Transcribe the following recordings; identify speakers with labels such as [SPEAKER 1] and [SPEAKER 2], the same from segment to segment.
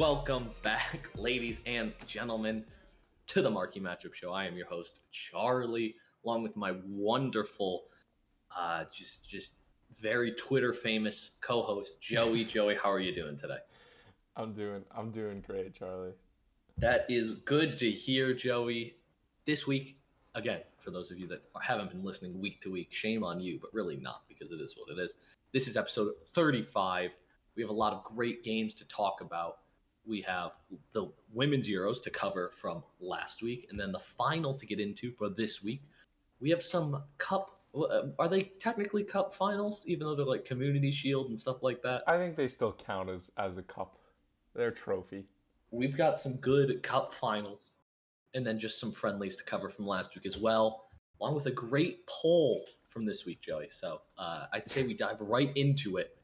[SPEAKER 1] Welcome back, ladies and gentlemen, to the Marquee Matchup Show. I am your host, Charlie, along with my wonderful, uh, just just very Twitter famous co-host Joey. Joey, how are you doing today?
[SPEAKER 2] I'm doing I'm doing great, Charlie.
[SPEAKER 1] That is good to hear, Joey. This week, again, for those of you that haven't been listening week to week, shame on you, but really not because it is what it is. This is episode 35. We have a lot of great games to talk about. We have the women's Euros to cover from last week, and then the final to get into for this week. We have some cup. Are they technically cup finals, even though they're like Community Shield and stuff like that?
[SPEAKER 2] I think they still count as as a cup. They're trophy.
[SPEAKER 1] We've got some good cup finals, and then just some friendlies to cover from last week as well, along with a great poll from this week, Joey. So uh, I'd say we dive right into it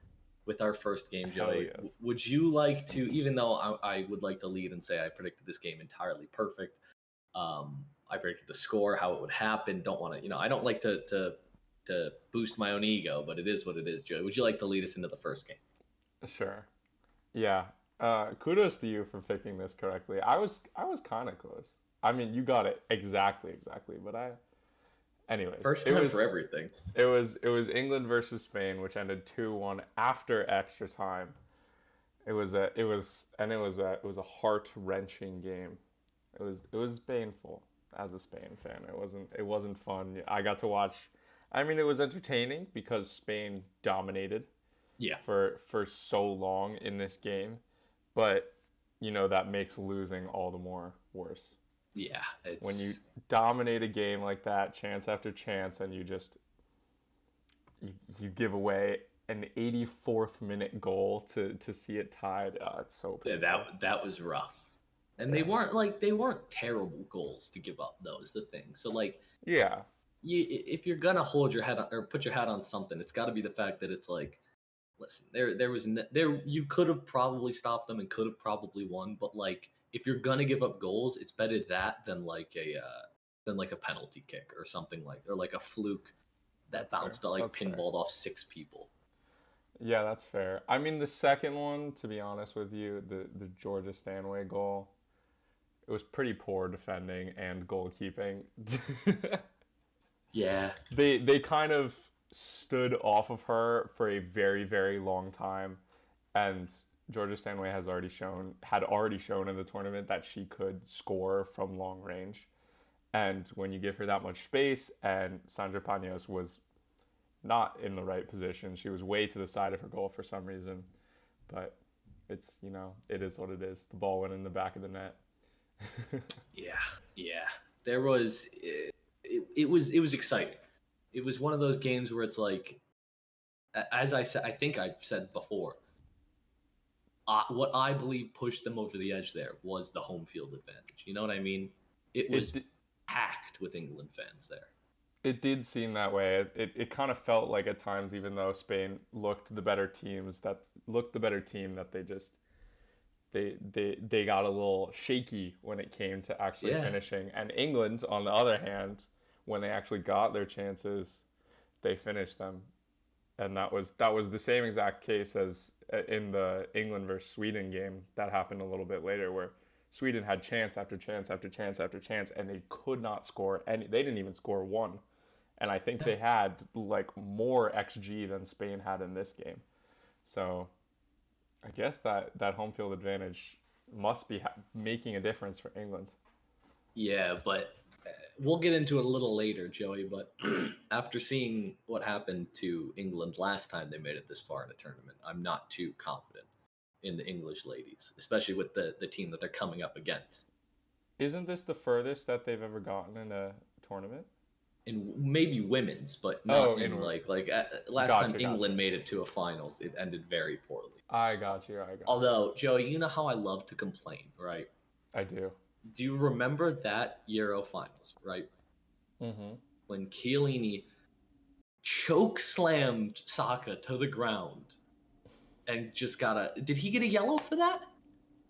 [SPEAKER 1] with our first game, Joey.
[SPEAKER 2] Yes.
[SPEAKER 1] Would you like to, even though I, I would like to lead and say I predicted this game entirely perfect, um, I predicted the score, how it would happen. Don't want to, you know, I don't like to, to to boost my own ego, but it is what it is, Joey. Would you like to lead us into the first game?
[SPEAKER 2] Sure. Yeah. Uh, kudos to you for picking this correctly. I was I was kind of close. I mean, you got it exactly, exactly. But I, anyways,
[SPEAKER 1] First
[SPEAKER 2] it
[SPEAKER 1] time
[SPEAKER 2] was,
[SPEAKER 1] for everything.
[SPEAKER 2] It was it was England versus Spain, which ended two one after extra time. It was a it was and it was a it was a heart wrenching game. It was it was painful as a Spain fan. It wasn't it wasn't fun. I got to watch. I mean, it was entertaining because Spain dominated
[SPEAKER 1] Yeah.
[SPEAKER 2] for for so long in this game, but you know that makes losing all the more worse
[SPEAKER 1] Yeah. It's,
[SPEAKER 2] when you dominate a game like that, chance after chance, and you just you, you give away an 84th minute goal to to see it tied. Uh, it's so
[SPEAKER 1] Yeah, that that was rough. And they weren't like they weren't terrible goals to give up though is the thing. So like
[SPEAKER 2] yeah,
[SPEAKER 1] you if you're gonna hold your head on, or put your hat on something, it's got to be the fact that it's like, listen, there there was there you could have probably stopped them and could have probably won, but like if you're gonna give up goals, it's better that than like a uh, than like a penalty kick or something like or like a fluke that
[SPEAKER 2] That's fair.
[SPEAKER 1] bounced like
[SPEAKER 2] That's fair.
[SPEAKER 1] pinballed off six people.
[SPEAKER 2] yeah, that's fair. I mean, the second one, to be honest with you, the the Georgia Stanway goal, it was pretty poor defending and goalkeeping.
[SPEAKER 1] Yeah,
[SPEAKER 2] they they kind of stood off of her for a very very long time and Georgia Stanway has already shown had already shown in the tournament that she could score from long range and when you give her that much space and Sandra Panos was not in the right position she was way to the side of her goal for some reason but it's you know it is what it is the ball went in the back of the net
[SPEAKER 1] Yeah, yeah. There was it, it, it was it was exciting. It was one of those games where it's like as I said I think I said before uh, what I believe pushed them over the edge there was the home field advantage. You know what I mean? It was
[SPEAKER 2] di-
[SPEAKER 1] packed with England fans there.
[SPEAKER 2] It did seem that way. It, it, it kind of felt like at times, even though Spain looked the better teams, that looked the better team, that they just they they they got a little shaky when it came to actually
[SPEAKER 1] Yeah.
[SPEAKER 2] finishing. And England, on the other hand, when they actually got their chances, they finished them. And that was that was the same exact case as uh, in the England versus Sweden game that happened a little bit later, where Sweden had chance after chance after chance after chance, and they could not score any. They didn't even score one, and I think they had like more xG than Spain had in this game. So, I guess that that home field advantage must be ha- making a difference for England.
[SPEAKER 1] Yeah, but we'll get into it a little later, Joey. But after seeing what happened to England last time they made it this far in a tournament, I'm not too confident in the English ladies, especially with the, the team that they're coming up against.
[SPEAKER 2] Isn't this the furthest that they've ever gotten in a tournament?
[SPEAKER 1] In maybe women's, but not
[SPEAKER 2] Oh,
[SPEAKER 1] in
[SPEAKER 2] in-
[SPEAKER 1] like like uh, last
[SPEAKER 2] Gotcha,
[SPEAKER 1] time England
[SPEAKER 2] gotcha.
[SPEAKER 1] made it to a finals, it ended very poorly.
[SPEAKER 2] I got you. I got.
[SPEAKER 1] Although Joey, you know how I love to complain, right?
[SPEAKER 2] I do.
[SPEAKER 1] Do you remember that Euro finals, right?
[SPEAKER 2] Mm-hmm.
[SPEAKER 1] when Chiellini choke slammed Saka to the ground and just got a. Did he get a yellow for that?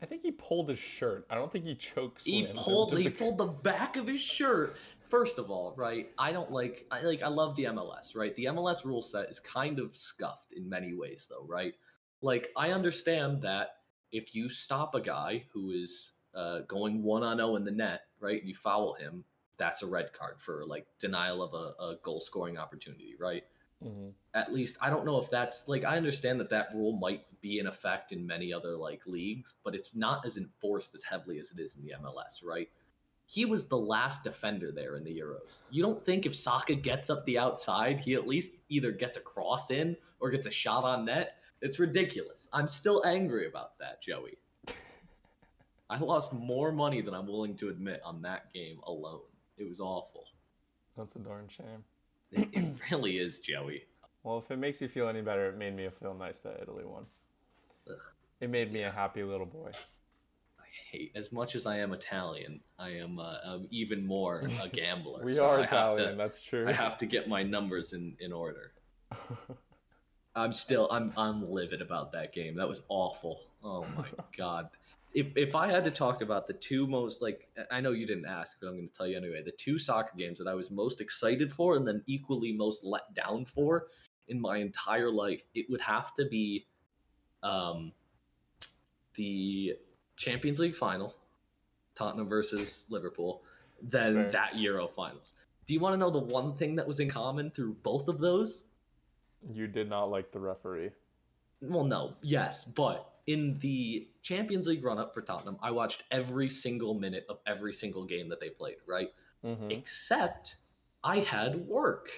[SPEAKER 2] I think he pulled his shirt. I don't think he choked.
[SPEAKER 1] He pulled. He pulled the back of his shirt. First of all, right? I don't like. I like. I love the MLS, right? The MLS rule set is kind of scuffed in many ways, though, right? Like I understand that if you stop a guy who is uh, going one on zero in the net, right, and you foul him, that's a red card for like denial of a, a goal scoring opportunity, right?
[SPEAKER 2] hmm
[SPEAKER 1] At least I don't know if that's like I understand that that rule might be in effect in many other like leagues, but it's not as enforced as heavily as it is in the MLS, right? He was the last defender there in the Euros. You don't think if Saka gets up the outside, he at least either gets a cross in or gets a shot on net? It's ridiculous. I'm still angry about that, Joey. I lost more money than I'm willing to admit on that game alone. It was awful.
[SPEAKER 2] That's a darn shame.
[SPEAKER 1] It, it really is, Joey.
[SPEAKER 2] Well, if it makes you feel any better, it made me feel nice that Italy won.
[SPEAKER 1] Ugh.
[SPEAKER 2] It made me a happy little boy.
[SPEAKER 1] I hate as much as I am Italian. I am uh, um, even more a gambler.
[SPEAKER 2] We
[SPEAKER 1] so
[SPEAKER 2] are
[SPEAKER 1] I
[SPEAKER 2] Italian,
[SPEAKER 1] to-
[SPEAKER 2] that's true.
[SPEAKER 1] I have to get my numbers in in order. I'm still I'm I'm livid about that game. That was awful. Oh my god. If if I had to talk about the two most like I know you didn't ask, but I'm going to tell you anyway. The two soccer games that I was most excited for and then equally most let down for in my entire life, it would have to be um the Champions League final, Tottenham versus Liverpool, then that Euro finals. Do you want to know the one thing that was in common through both of those?
[SPEAKER 2] you did not like the referee.
[SPEAKER 1] Well, no, yes, but in the Champions League run up for Tottenham, I watched every single minute of every single game that they played, right?
[SPEAKER 2] hmm
[SPEAKER 1] Except I had work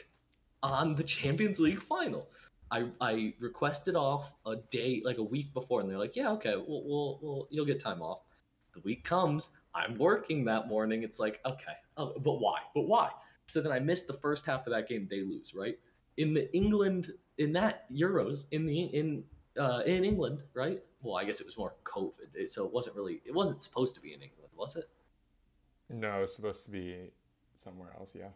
[SPEAKER 1] on the Champions League final. I, I requested off a day, like a week before, and they're like, "Yeah, okay, we'll, we'll, we'll you'll get time off." The week comes, I'm working that morning. It's like, okay, oh, but why? But why? So then I missed the first half of that game. They lose, right? In the England, in that Euros, in the in uh, in England, right? Well, I guess it was more COVID, it- so it wasn't really. It wasn't supposed to be in England, was it?
[SPEAKER 2] No, it was supposed to be somewhere else. Yeah.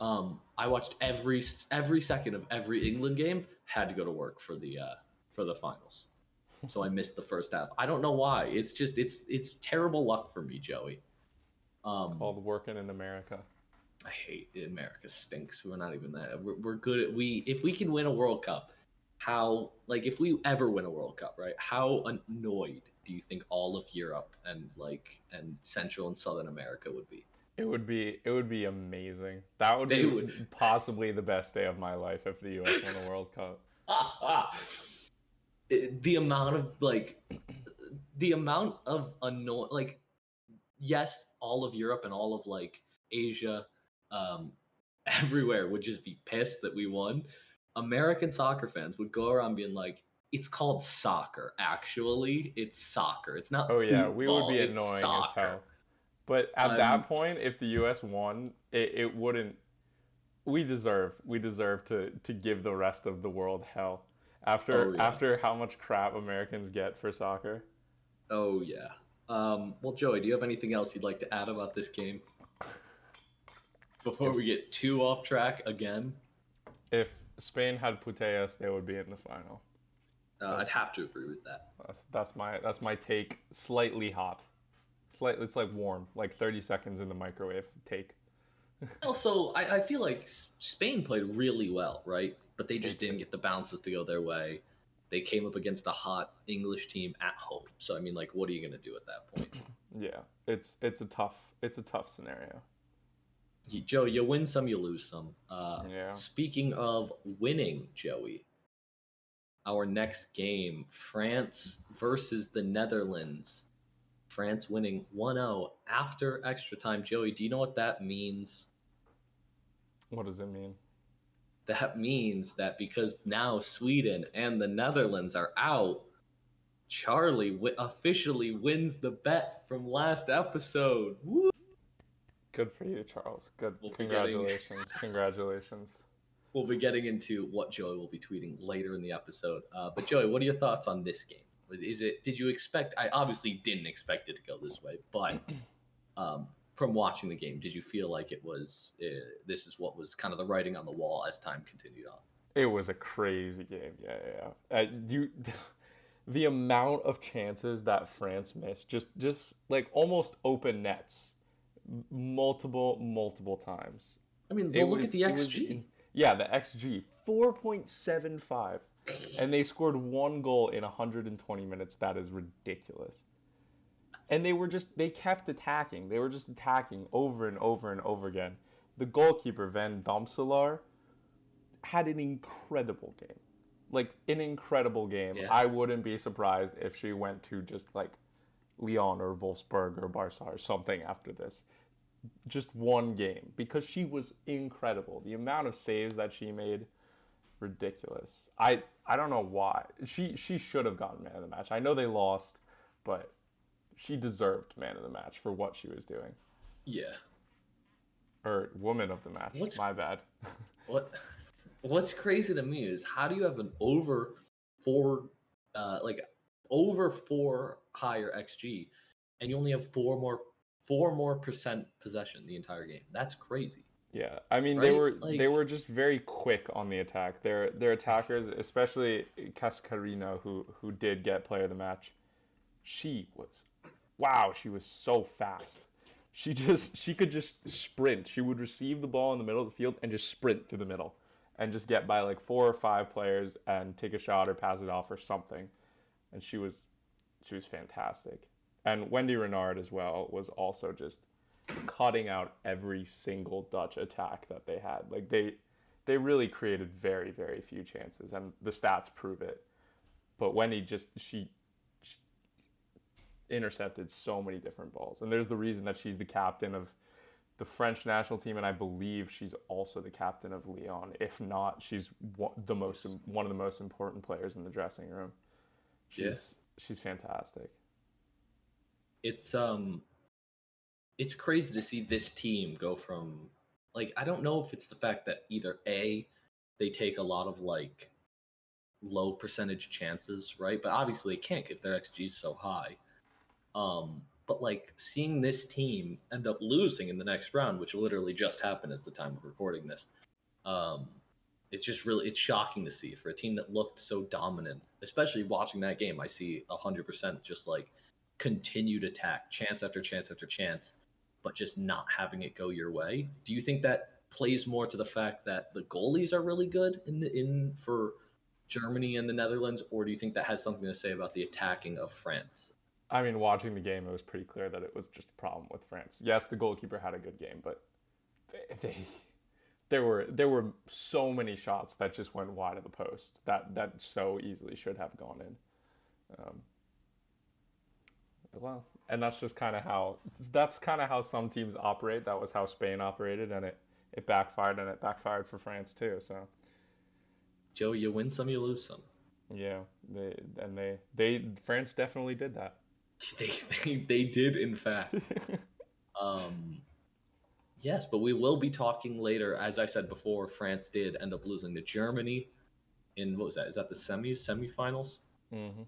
[SPEAKER 1] Um, I watched every every second of every England game. Had to go to work for the uh, for the finals, so I missed the first half. I don't know why. It's just it's it's terrible luck for me, Joey. Um,
[SPEAKER 2] Called working in America.
[SPEAKER 1] I hate America stinks. We're not even that. We're, we're good at we if we can win a World Cup. How like if we ever win a World Cup, right? How annoyed do you think all of Europe and like and Central and Southern America would be?
[SPEAKER 2] It would be it would be amazing. That would
[SPEAKER 1] They
[SPEAKER 2] be
[SPEAKER 1] would.
[SPEAKER 2] possibly the best day of my life if the U.S. won a World Cup.
[SPEAKER 1] It- the amount of like the amount of annoy like yes all of europe and all of like asia um everywhere would just be pissed that we won american soccer fans would go around being like it's called soccer actually it's soccer it's not
[SPEAKER 2] Oh yeah, we would be
[SPEAKER 1] it's
[SPEAKER 2] annoying as
[SPEAKER 1] soccer."
[SPEAKER 2] hell. But at
[SPEAKER 1] Um,
[SPEAKER 2] that point, if the U.S. won, it, it wouldn't. We deserve we deserve to to give the rest of the world hell after
[SPEAKER 1] Oh, yeah.
[SPEAKER 2] after how much crap Americans get for soccer.
[SPEAKER 1] oh yeah um well joey do you have anything else you'd like to add about this game before we get too off track again
[SPEAKER 2] If Spain had Putellas, they would be in the final.
[SPEAKER 1] uh, i'd have to agree with that
[SPEAKER 2] That's that's my that's my take. Slightly hot, slightly it's like warm, like thirty seconds in the microwave. Take.
[SPEAKER 1] Also, I, I feel like Spain played really well, right? But they just didn't get the bounces to go their way. They came up against a hot English team at home. So I mean, like, what are you gonna do at that point?
[SPEAKER 2] Yeah, it's it's a tough it's a tough scenario.
[SPEAKER 1] You, Joe, you win some, you lose some. Uh,
[SPEAKER 2] Yeah.
[SPEAKER 1] Speaking of winning, Joey, our next game, France versus the Netherlands. France winning 1-0 after extra time. Joey, do you know what that means?
[SPEAKER 2] What does it mean?
[SPEAKER 1] that means that because now Sweden and the Netherlands are out, Charlie wi- officially wins the bet from last episode. Woo!
[SPEAKER 2] Good for you, Charles. Good.
[SPEAKER 1] We'll be getting-
[SPEAKER 2] Congratulations. Congratulations.
[SPEAKER 1] We'll be getting into what Joey will be tweeting later in the episode. Uh, but Joey, what are your thoughts on this game? Is it? Did you expect? I obviously didn't expect it to go this way, but um, from watching the game, did you feel like it was? Uh, this is what was kind of the writing on the wall as time continued on.
[SPEAKER 2] It was a crazy game. Yeah, yeah. yeah. Uh, you, the amount of chances that France missed, just just like almost open nets, multiple multiple times.
[SPEAKER 1] I mean, well, look
[SPEAKER 2] was-
[SPEAKER 1] at the XG.
[SPEAKER 2] in- yeah, the XG four point seven five. and they scored one goal in 120 minutes. That is ridiculous. And they were just they kept attacking. They were just attacking over and over and over again. The goalkeeper Van Domselaar had an incredible game. Like an incredible game.
[SPEAKER 1] Yeah.
[SPEAKER 2] I wouldn't be surprised if she went to just like Lyon or Wolfsburg or Barca or something after this. Just one game because she was incredible. The amount of saves that she made, ridiculous. I I don't know why she she should have gotten man of the match. I know they lost, but she deserved man of the match for what she was doing.
[SPEAKER 1] Yeah.
[SPEAKER 2] Or woman of the match.
[SPEAKER 1] What's-
[SPEAKER 2] My bad.
[SPEAKER 1] What What's crazy to me is how do you have an over four, uh, like over four higher xG, and you only have four more four more percent possession the entire game? That's crazy.
[SPEAKER 2] Yeah, I mean they were
[SPEAKER 1] Like-
[SPEAKER 2] they were just very quick on the attack. Their their attackers, especially Cascarino, who who did get player of the match, she was, wow, she was so fast. She just she could just sprint. She would receive the ball in the middle of the field and just sprint through the middle, and just get by like four or five players and take a shot or pass it off or something, and she was she was fantastic. And Wendy Renard as well was also just cutting out every single Dutch attack that they had. Like they they really created very very few chances and the stats prove it. But Wendy just she, she intercepted so many different balls. And there's the reason that she's the captain of the French national team and I believe she's also the captain of Lyon. If not, she's one, the most one of the most important players in the dressing room.
[SPEAKER 1] Yeah.
[SPEAKER 2] She's she's fantastic.
[SPEAKER 1] It's um, it's crazy to see this team go from like I don't know if it's the fact that either a they take a lot of like low percentage chances, right? But obviously they can't if their XG is so high. Um, but like seeing this team end up losing in the next round, which literally just happened as the time of recording this, um, it's just really it's shocking to see for a team that looked so dominant. Especially watching that game, I see hundred percent just like continued attack, chance after chance after chance, but just not having it go your way. Do you think that plays more to the fact that the goalies are really good in the in for Germany and the Netherlands, or do you think that has something to say about the attacking of France?
[SPEAKER 2] I mean, watching the game, it was pretty clear that it was just a problem with France. Yes, the goalkeeper had a good game, but they, they there were there were so many shots that just went wide of the post that that so easily should have gone in. Um, well, and that's just kind of how that's kind of how some teams operate. That was how Spain operated, and it it backfired, and it backfired for France too. So
[SPEAKER 1] Joe, you win some, you lose some.
[SPEAKER 2] yeah, they and they they France definitely did that.
[SPEAKER 1] They they, they did in fact. Um, yes, but we will be talking later. As I said before, France did end up losing to Germany in what was that? Is that the semis, semifinals?
[SPEAKER 2] hmm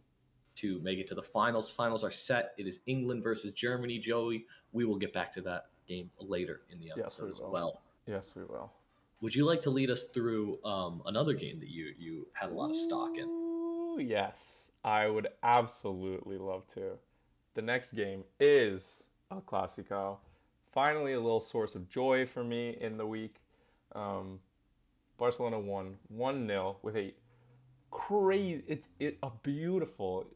[SPEAKER 1] To make it to the finals. Finals are set. It is England versus Germany. Joey, we will get back to that game later in the
[SPEAKER 2] Yes,
[SPEAKER 1] episode
[SPEAKER 2] we
[SPEAKER 1] as
[SPEAKER 2] will.
[SPEAKER 1] well.
[SPEAKER 2] Yes, we will.
[SPEAKER 1] Would you like to lead us through um, another game that you you had a lot of stock in?
[SPEAKER 2] Ooh, yes, I would absolutely love to. The next game is El Clasico. Finally, a little source of joy for me in the week. Um, Barcelona won 1 0 with a crazy, it's it, a beautiful,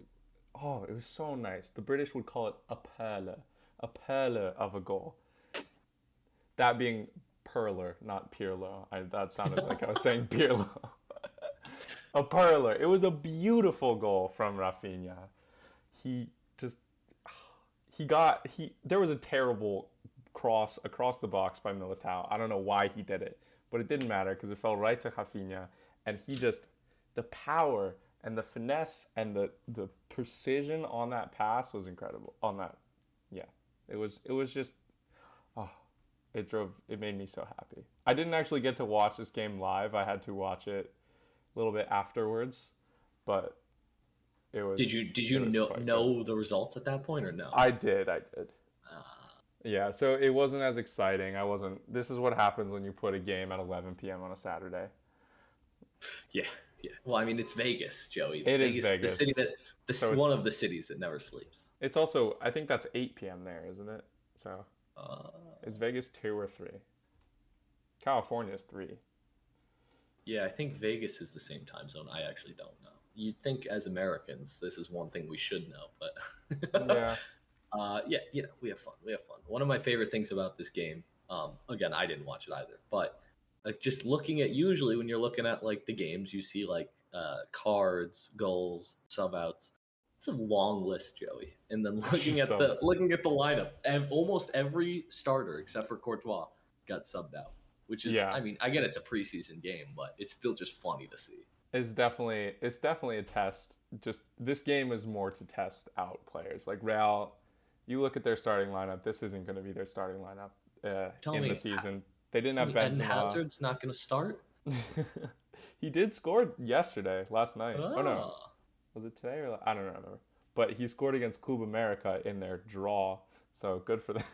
[SPEAKER 2] oh, it was so nice. The British would call it a perle, a perle of a goal. That being Perler, not Pirlo. I, that sounded like I was saying Pirlo. a Perler. It was a beautiful goal from Raphinha. He just he got he there was a terrible cross across the box by Militao. I don't know why he did it, but it didn't matter because it fell right to Raphinha and he just the power and the finesse and the the precision on that pass was incredible. On that. Yeah. It was it was just oh it drove it made me so happy. I didn't actually get to watch this game live. I had to watch it a little bit afterwards, but it was
[SPEAKER 1] Did you did you
[SPEAKER 2] was
[SPEAKER 1] know
[SPEAKER 2] good.
[SPEAKER 1] know the results at that point or no?
[SPEAKER 2] I did, I did.
[SPEAKER 1] Uh,
[SPEAKER 2] Yeah, so it wasn't as exciting. I wasn't this is what happens when you put a game at 11 p.m. on a Saturday.
[SPEAKER 1] yeah, yeah. Well, I mean, it's Vegas, Joey.
[SPEAKER 2] It is Vegas.
[SPEAKER 1] the city that the
[SPEAKER 2] So
[SPEAKER 1] one of the cities that never sleeps.
[SPEAKER 2] It's also I think that's 8 p.m. there, isn't it? So,
[SPEAKER 1] Uh,
[SPEAKER 2] is Vegas 2 or 3? California is 3.
[SPEAKER 1] Yeah, I think Vegas is the same time zone. I actually don't know. You'd think as Americans, this is one thing we should know, but
[SPEAKER 2] Yeah.
[SPEAKER 1] uh, yeah, you know, we have fun. We have fun. One of my favorite things about this game, um, again, I didn't watch it either, but like just looking at usually when you're looking at like the games, you see like uh, cards, goals, sub outs. It's a long list, Joey. And then looking at the looking at the lineup, and almost every starter except for Courtois got subbed out. Which is,
[SPEAKER 2] Yeah.
[SPEAKER 1] I mean, I get it's a preseason game, but it's still just funny to see.
[SPEAKER 2] It's definitely it's definitely a test. Just this game is more to test out players. Like Real, you look at their starting lineup. This isn't going to be their starting lineup uh, in
[SPEAKER 1] me,
[SPEAKER 2] the season. They didn't
[SPEAKER 1] I
[SPEAKER 2] have
[SPEAKER 1] mean, Eden
[SPEAKER 2] Benzema.
[SPEAKER 1] Hazard's not going to start.
[SPEAKER 2] he did score yesterday, last night. Oh no,
[SPEAKER 1] Ah.
[SPEAKER 2] was it today or I don't remember. But he scored against Club America in their draw, so good for them.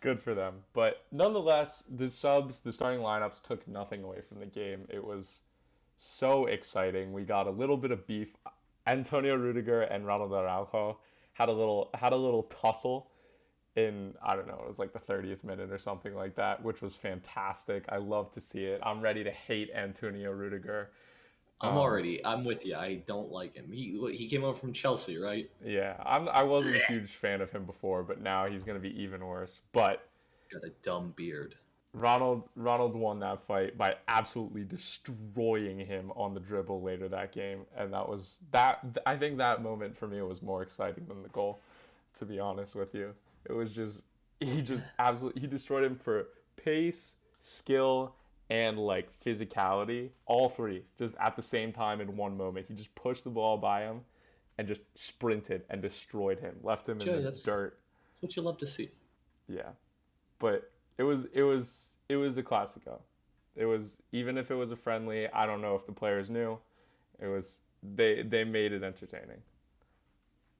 [SPEAKER 2] good for them. But nonetheless, the subs, the starting lineups took nothing away from the game. It was so exciting. We got a little bit of beef. Antonio Rudiger and Ronald Araujo had a little had a little tussle in I don't know, it was like the 30th minute or something like that, which was fantastic. I love to see it. I'm ready to hate Antonio Rudiger.
[SPEAKER 1] I'm
[SPEAKER 2] Um,
[SPEAKER 1] already. I'm with you. I don't like him. He he came over from Chelsea, right?
[SPEAKER 2] Yeah, I'm. I wasn't a huge fan of him before, but now he's gonna be even worse. But
[SPEAKER 1] Got a dumb beard.
[SPEAKER 2] Ronald Ronald won that fight by absolutely destroying him on the dribble later that game, and that was that. I think that moment for me was more exciting than the goal. To be honest with you, it was just he just absolutely he destroyed him for pace, skill, and like physicality, all three just at the same time in one moment. He just pushed the ball by him and just sprinted and destroyed him, left him in the
[SPEAKER 1] that's-
[SPEAKER 2] dirt.
[SPEAKER 1] That's what you love to see.
[SPEAKER 2] Yeah, but it was it was it was a classico. It was even if it was a friendly. I don't know if the players knew. It was they they made it entertaining.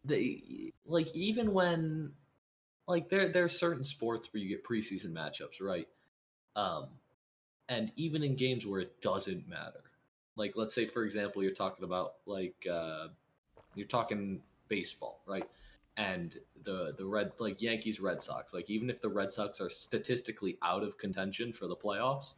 [SPEAKER 1] They like even when like there there are certain sports where you get preseason matchups, right? Um, and even in games where it doesn't matter, like let's say for example you're talking about like uh, you're talking baseball, right? And the the red like Yankees Red Sox, like even if the Red Sox are statistically out of contention for the playoffs,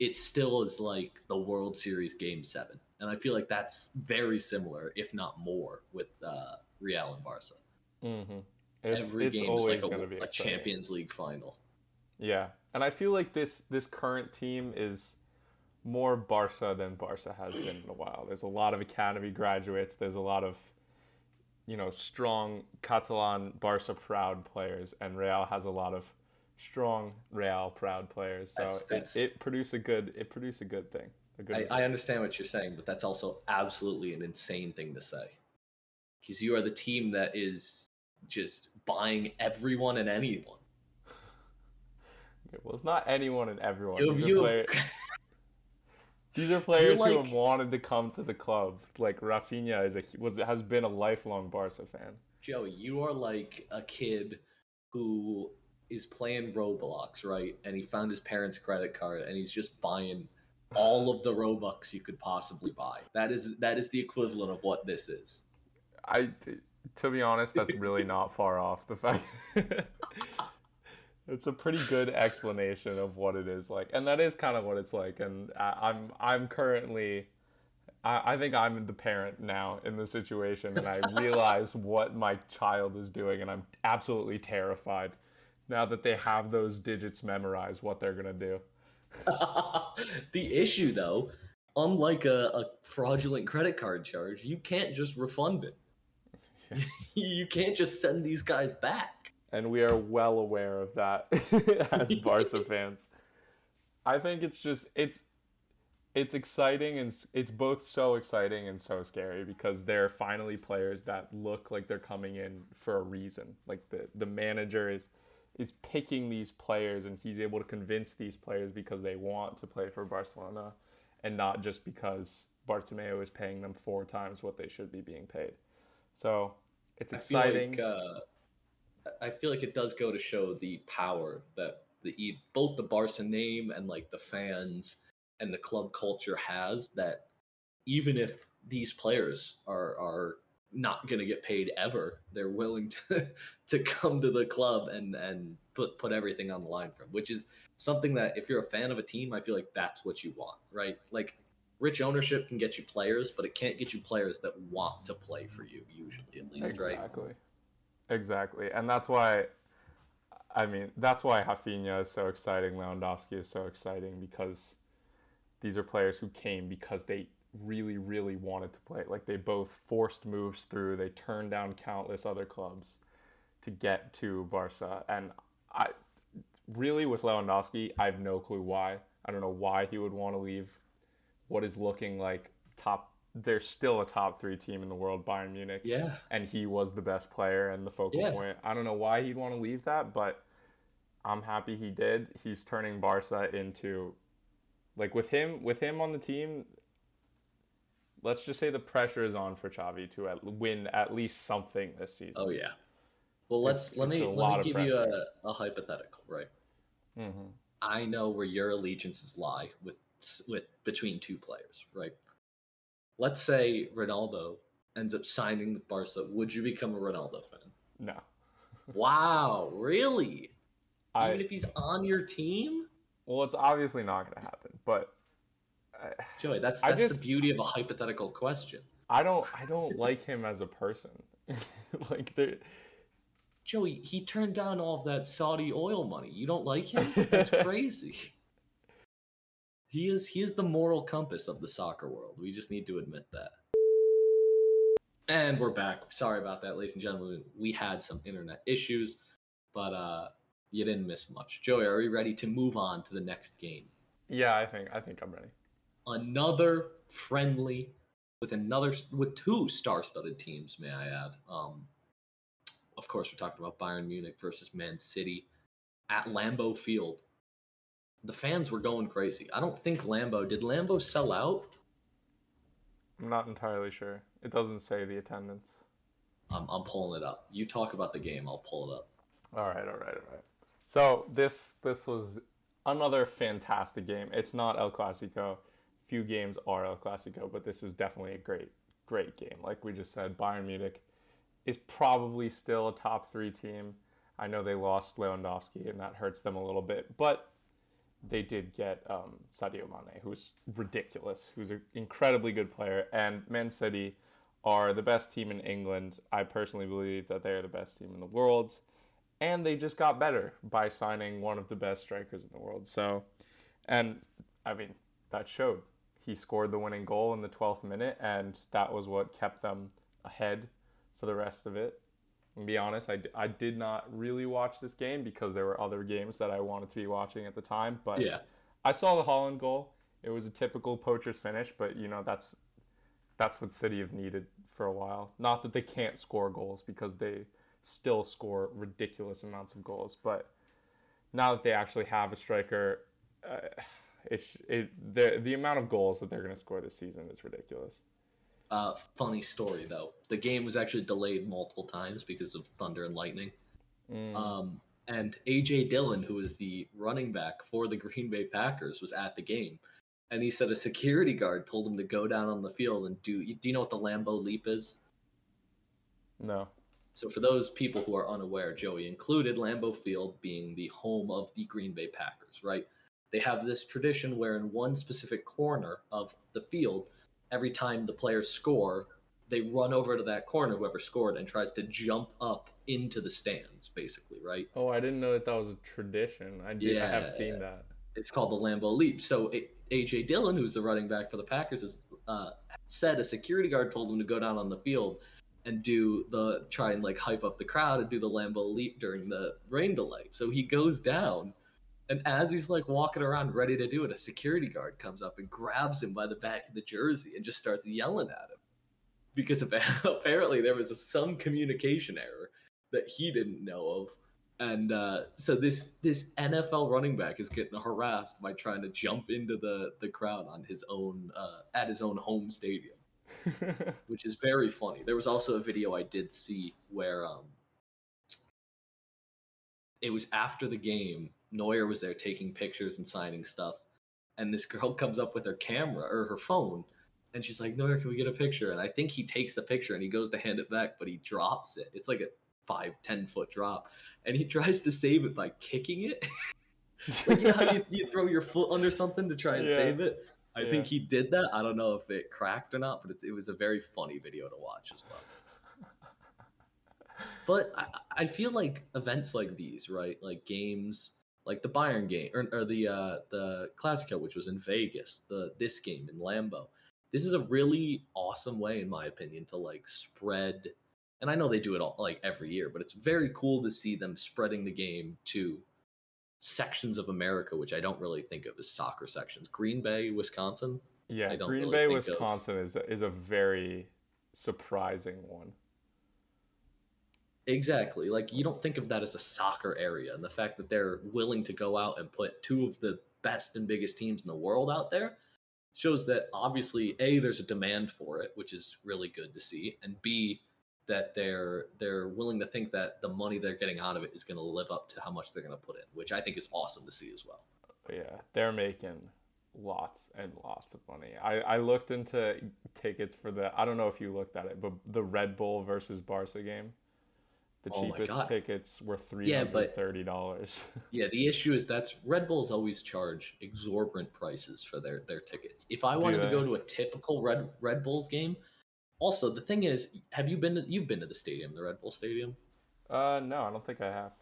[SPEAKER 1] it still is like the World Series Game Seven, and I feel like that's very similar, if not more, with uh, Real and Barca.
[SPEAKER 2] Mm-hmm. It's,
[SPEAKER 1] Every
[SPEAKER 2] it's
[SPEAKER 1] game is
[SPEAKER 2] always
[SPEAKER 1] like
[SPEAKER 2] going to
[SPEAKER 1] a,
[SPEAKER 2] be
[SPEAKER 1] a. Champions League final.
[SPEAKER 2] Yeah, and I feel like this this current team is more Barca than Barca has been in a while. There's a lot of academy graduates. There's a lot of you know strong Catalan Barca proud players, and Real has a lot of strong Real proud players. So
[SPEAKER 1] That's- that's-
[SPEAKER 2] it, it produced a good it produced a good thing. A good
[SPEAKER 1] I. I understand what you're saying, but that's also absolutely an insane thing to say. Because you are the team that is just buying everyone and anyone.
[SPEAKER 2] well, it's not anyone and everyone.
[SPEAKER 1] You,
[SPEAKER 2] These are, player- these are players who have wanted to come to the club. Like Raphinha is a was has been a lifelong Barca fan.
[SPEAKER 1] Joe, you are like a kid who is playing Roblox, right? And he found his parents' credit card and he's just buying all of the Robux you could possibly buy. That is that is the equivalent of what this is.
[SPEAKER 2] I, to be honest, that's really not far off the fact. it's a pretty good explanation of what it is like, and that is kind of what it's like. And I, I'm I'm currently, I, I think I'm the parent now in the situation, and I realize what my child is doing, and I'm absolutely terrified now that they have those digits memorized. What they're gonna do.
[SPEAKER 1] the issue though, unlike a, a fraudulent credit card charge, you can't just refund it. you can't just send these guys back.
[SPEAKER 2] and we are well aware of that as Barca fans. I think it's just it's it's exciting and it's both so exciting and so scary because they're finally players that look like they're coming in for a reason. Like the the manager is is picking these players and he's able to convince these players because they want to play for Barcelona and not just because Bartomeu is paying them four times what they should be being paid. So it's
[SPEAKER 1] I feel
[SPEAKER 2] exciting.
[SPEAKER 1] like, uh, I feel like it does go to show the power that the both the Barca name and like the fans and the club culture has. That even if these players are are not going to get paid ever. They're willing to to come to the club and and put put everything on the line for them, which is something that if you're a fan of a team, I feel like that's what you want, right? Like rich ownership can get you players, but it can't get you players that want to play for you usually at least,
[SPEAKER 2] exactly.
[SPEAKER 1] right?
[SPEAKER 2] Exactly. Exactly. And that's why I mean, that's why Raphinha is so exciting, Lewandowski is so exciting because these are players who came because they really, really wanted to play. Like they both forced moves through. They turned down countless other clubs to get to Barca. And I really with Lewandowski, I have no clue why. I don't know why he would want to leave what is looking like top they're still a top three team in the world, Bayern Munich.
[SPEAKER 1] Yeah.
[SPEAKER 2] And he was the best player and the focal
[SPEAKER 1] Yeah.
[SPEAKER 2] point. I don't know why he'd want to leave that, but I'm happy he did. He's turning Barca into like with him with him on the team, let's just say the pressure is on for Xavi to at, win at least something this season.
[SPEAKER 1] Oh yeah. Well, let's
[SPEAKER 2] It's-
[SPEAKER 1] let me let me give you a, a hypothetical, right?
[SPEAKER 2] hmm
[SPEAKER 1] I know where your allegiances lie with with between two players, right? Let's say Ronaldo ends up signing with Barca. Would you become a Ronaldo fan?
[SPEAKER 2] No.
[SPEAKER 1] Wow, really?
[SPEAKER 2] I
[SPEAKER 1] Even if he's on your team,
[SPEAKER 2] well, it's obviously not going to happen, but I,
[SPEAKER 1] Joey, that's that's
[SPEAKER 2] just-
[SPEAKER 1] the beauty of a hypothetical question.
[SPEAKER 2] I don't I don't like him as a person. like there
[SPEAKER 1] Joey, he turned down all of that Saudi oil money. You don't like him? That's crazy. He is he is the moral compass of the soccer world. We just need to admit that. And we're back. Sorry about that, ladies and gentlemen. We had some internet issues, but uh you didn't miss much. Joey, are you ready to move on to the next game?
[SPEAKER 2] Yeah, I think I think I'm ready.
[SPEAKER 1] Another friendly with another with two star-studded teams, may I add. Um of course, we're talking about Bayern Munich versus Man City at Lambeau Field. The fans were going crazy. I don't think Lambeau did Lambeau sell out.
[SPEAKER 2] I'm not entirely sure. It doesn't say the attendance.
[SPEAKER 1] I'm, I'm pulling it up. You talk about the game. I'll pull it up.
[SPEAKER 2] All right, all right, all right. So this this was another fantastic game. It's not El Clasico. Few games are El Clasico, but this is definitely a great great game. Like we just said, Bayern Munich is probably still a top three team. I know they lost Lewandowski, and that hurts them a little bit, but they did get um, Sadio Mane, who's ridiculous, who's an incredibly good player, and Man City are the best team in England. I personally believe that they are the best team in the world and they just got better by signing one of the best strikers in the world. So, and I mean, that showed. He scored the winning goal in the 12th minute, and that was what kept them ahead for the rest of it. And be honest, I, I did not really watch this game because there were other games that I wanted to be watching at the time. But
[SPEAKER 1] Yeah.
[SPEAKER 2] I saw the Haaland goal. It was a typical poacher's finish, but you know that's that's what City have needed for a while. Not that they can't score goals because they still score ridiculous amounts of goals, but now that they actually have a striker, uh, it's it the the amount of goals that they're going to score this season is ridiculous.
[SPEAKER 1] Uh, funny story though. The game was actually delayed multiple times because of thunder and lightning.
[SPEAKER 2] Mm.
[SPEAKER 1] Um, and AJ Dillon, who is the running back for the Green Bay Packers, was at the game, and he said a security guard told him to go down on the field and do. Do you know what the Lambeau Leap is?
[SPEAKER 2] no.
[SPEAKER 1] So for those people who are unaware, Joey included Lambeau Field being the home of the Green Bay Packers, right? They have this tradition where in one specific corner of the field, every time the players score, they run over to that corner, whoever scored, and tries to jump up into the stands, basically, right?
[SPEAKER 2] Oh, I didn't know that that was a tradition. I did. I have seen that.
[SPEAKER 1] It's called the Lambeau Leap. So AJ Dillon, who's the running back for the Packers, has uh, said a security guard told him to go down on the field and do the try and like hype up the crowd and do the Lambeau Leap during the rain delay. So he goes down, and as he's like walking around ready to do it, a security guard comes up and grabs him by the back of the jersey and just starts yelling at him because apparently there was some communication error that he didn't know of and uh, so this this NFL running back is getting harassed by trying to jump into the the crowd on his own uh, at his own home stadium, which is very funny. There was also a video I did see where um, it was after the game. Neuer was there taking pictures and signing stuff, and this girl comes up with her camera or her phone And she's like, Neuer, can we get a picture? And I think he takes the picture and he goes to hand it back, but he drops it. It's like a five, ten foot drop. And he tries to save it by kicking it. like you know how you, you throw your foot under something to try and
[SPEAKER 2] Yeah.
[SPEAKER 1] save it? I
[SPEAKER 2] Yeah.
[SPEAKER 1] think he did that. I don't know if it cracked or not, but it's, it was a very funny video to watch as well. But I, I feel like events like these, right? Like games, like the Bayern game or, or the uh, the Classico, which was in Vegas, the this game in Lambeau. This is a really awesome way, in my opinion, to like spread. And I know they do it all like every year, but it's very cool to see them spreading the game to sections of America, which I don't really think of as soccer sections. Green Bay, Wisconsin.
[SPEAKER 2] Yeah,
[SPEAKER 1] I don't
[SPEAKER 2] Green
[SPEAKER 1] really
[SPEAKER 2] Bay,
[SPEAKER 1] think of-
[SPEAKER 2] Wisconsin is a, is a very surprising one.
[SPEAKER 1] Exactly. Like you don't think of that as a soccer area, and the fact that they're willing to go out and put two of the best and biggest teams in the world out there shows that obviously a there's a demand for it, which is really good to see, and b that they're they're willing to think that the money they're getting out of it is going to live up to how much they're going to put in, which I think is awesome to see as well.
[SPEAKER 2] Oh, yeah, they're making lots and lots of money. I, I looked into tickets for the I don't know if you looked at it, but the Red Bull versus Barca game. The
[SPEAKER 1] Oh
[SPEAKER 2] cheapest tickets were three
[SPEAKER 1] Yeah, but-
[SPEAKER 2] thirty dollars.
[SPEAKER 1] Yeah, the issue is that's Red Bulls always charge exorbitant prices for their their tickets. If I wanted to go to a typical Red Red Bulls game, also the thing is, have you been to you've been to the stadium, the Red Bull Stadium?
[SPEAKER 2] uh, no, I don't think I have.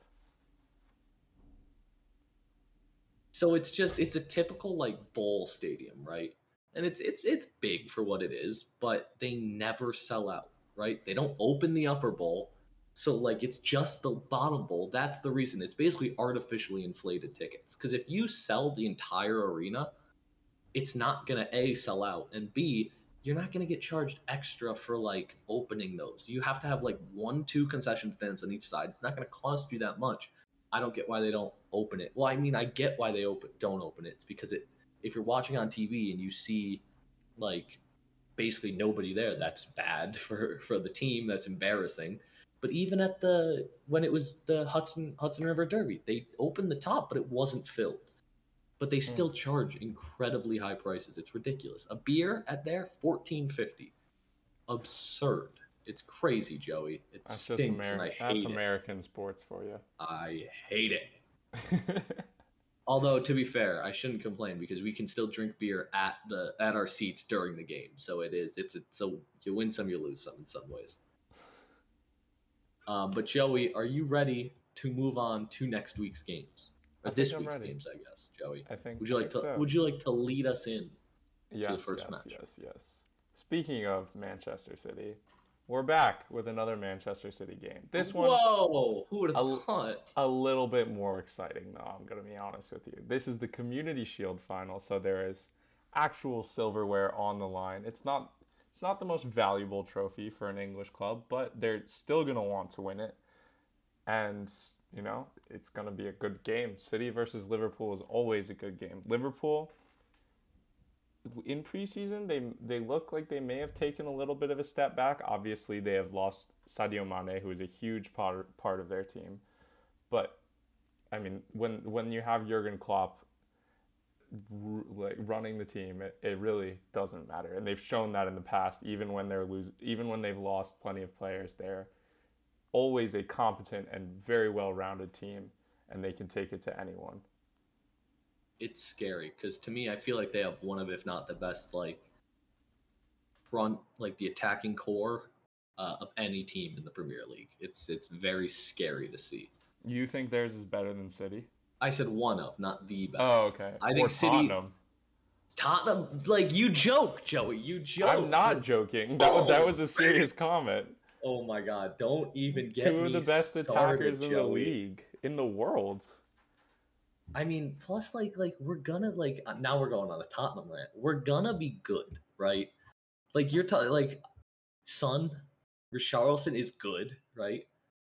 [SPEAKER 1] So it's just it's a typical like bowl stadium, right? And it's it's it's big for what it is, but they never sell out, right? They don't open the upper bowl. So like it's just the bottom bowl. That's the reason. It's basically artificially inflated tickets. Cuz if you sell the entire arena, it's not to A sell out and B you're not to get charged extra for like opening those. You have to have like one two concession stands on each side. It's not to cost you that much. I don't get why they don't open it. Well, I mean, I get why they open don't open it. It's because it if you're watching on TV and you see like basically nobody there, that's bad for for the team. That's embarrassing. But even at the when it was the Hudson Hudson River Derby, they opened the top, but it wasn't filled. But they hmm. still charge incredibly high prices. It's ridiculous. A beer at there, fourteen fifty. Absurd. It's crazy, Joey. It
[SPEAKER 2] That's just
[SPEAKER 1] stinks, and I hate
[SPEAKER 2] That's
[SPEAKER 1] it.
[SPEAKER 2] American sports for you.
[SPEAKER 1] I hate it. Although to be fair, I shouldn't complain because we can still drink beer at the at our seats during the game. So it is it's it's so you win some, you lose some in some ways. Um, but Joey, are you ready to move on to next week's games? Or this
[SPEAKER 2] I'm
[SPEAKER 1] week's
[SPEAKER 2] ready.
[SPEAKER 1] games, I guess. Joey,
[SPEAKER 2] I think.
[SPEAKER 1] would you
[SPEAKER 2] I
[SPEAKER 1] like to
[SPEAKER 2] so.
[SPEAKER 1] Would you like to lead us in?
[SPEAKER 2] yes,
[SPEAKER 1] first
[SPEAKER 2] yes,
[SPEAKER 1] match?
[SPEAKER 2] yes, yes. Speaking of Manchester City, we're back with another Manchester City game. This one
[SPEAKER 1] Whoa! Who would
[SPEAKER 2] A-
[SPEAKER 1] have thought?
[SPEAKER 2] a little bit more exciting though i'm gonna be honest with you this is the community shield final so there is actual silverware on the line it's not it's not the most valuable trophy for an english club but they're still gonna want to win it. And you know it's gonna be a good game. City versus liverpool is always a good game. Liverpool in preseason they they look like they may have taken a little bit of a step back. Obviously they have lost Sadio Mane who is a huge part part of their team. But I mean, when when you have Jurgen Klopp like running the team, it, it really doesn't matter, and they've shown that in the past. Even when they're lose, even when they've lost plenty of players, they're always a competent and very well-rounded team, and they can take it to anyone.
[SPEAKER 1] it's scary because to me, I feel like they have one of, if not the best, like front, like the attacking core uh, of any team in the Premier League. It's it's very scary to see.
[SPEAKER 2] You think theirs is better than City?
[SPEAKER 1] I said one of, not the best.
[SPEAKER 2] Oh, okay.
[SPEAKER 1] I think
[SPEAKER 2] or
[SPEAKER 1] City-
[SPEAKER 2] Tottenham.
[SPEAKER 1] Tottenham, like you joke, Joey. You joke.
[SPEAKER 2] I'm not joking. That, wa- that was a serious comment.
[SPEAKER 1] Oh my god! Don't even get
[SPEAKER 2] Two of the best
[SPEAKER 1] started,
[SPEAKER 2] attackers in the league, in the world.
[SPEAKER 1] I mean, plus like like we're gonna like uh, now we're going on a Tottenham rant. We're gonna be good, right? Like you're talking like Son, Richarlison is good, right?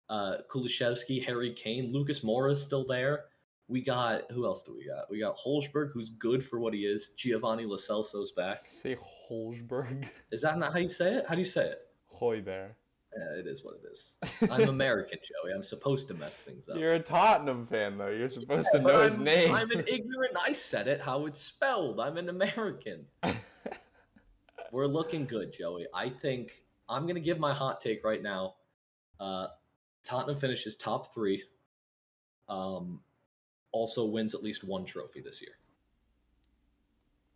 [SPEAKER 1] Uh Kulusevski, Harry Kane, Lucas Moura is still there. We got who else do we got? We got Holzberg, who's good for what he is. Giovanni Lo Celso's back.
[SPEAKER 2] Say Holzberg.
[SPEAKER 1] Is that not how you say it? How do you say it?
[SPEAKER 2] Hoiberg.
[SPEAKER 1] Yeah, it is what it is. I'm American, Joey. I'm supposed to mess things up.
[SPEAKER 2] You're a Tottenham fan, though. You're supposed to know his
[SPEAKER 1] I'm-
[SPEAKER 2] name.
[SPEAKER 1] I'm an ignorant. I said it how it's spelled. I'm an American. we're looking good, Joey. I think I'm going to give my hot take right now. Uh, Tottenham finishes top three. Um, also wins at least one trophy this year.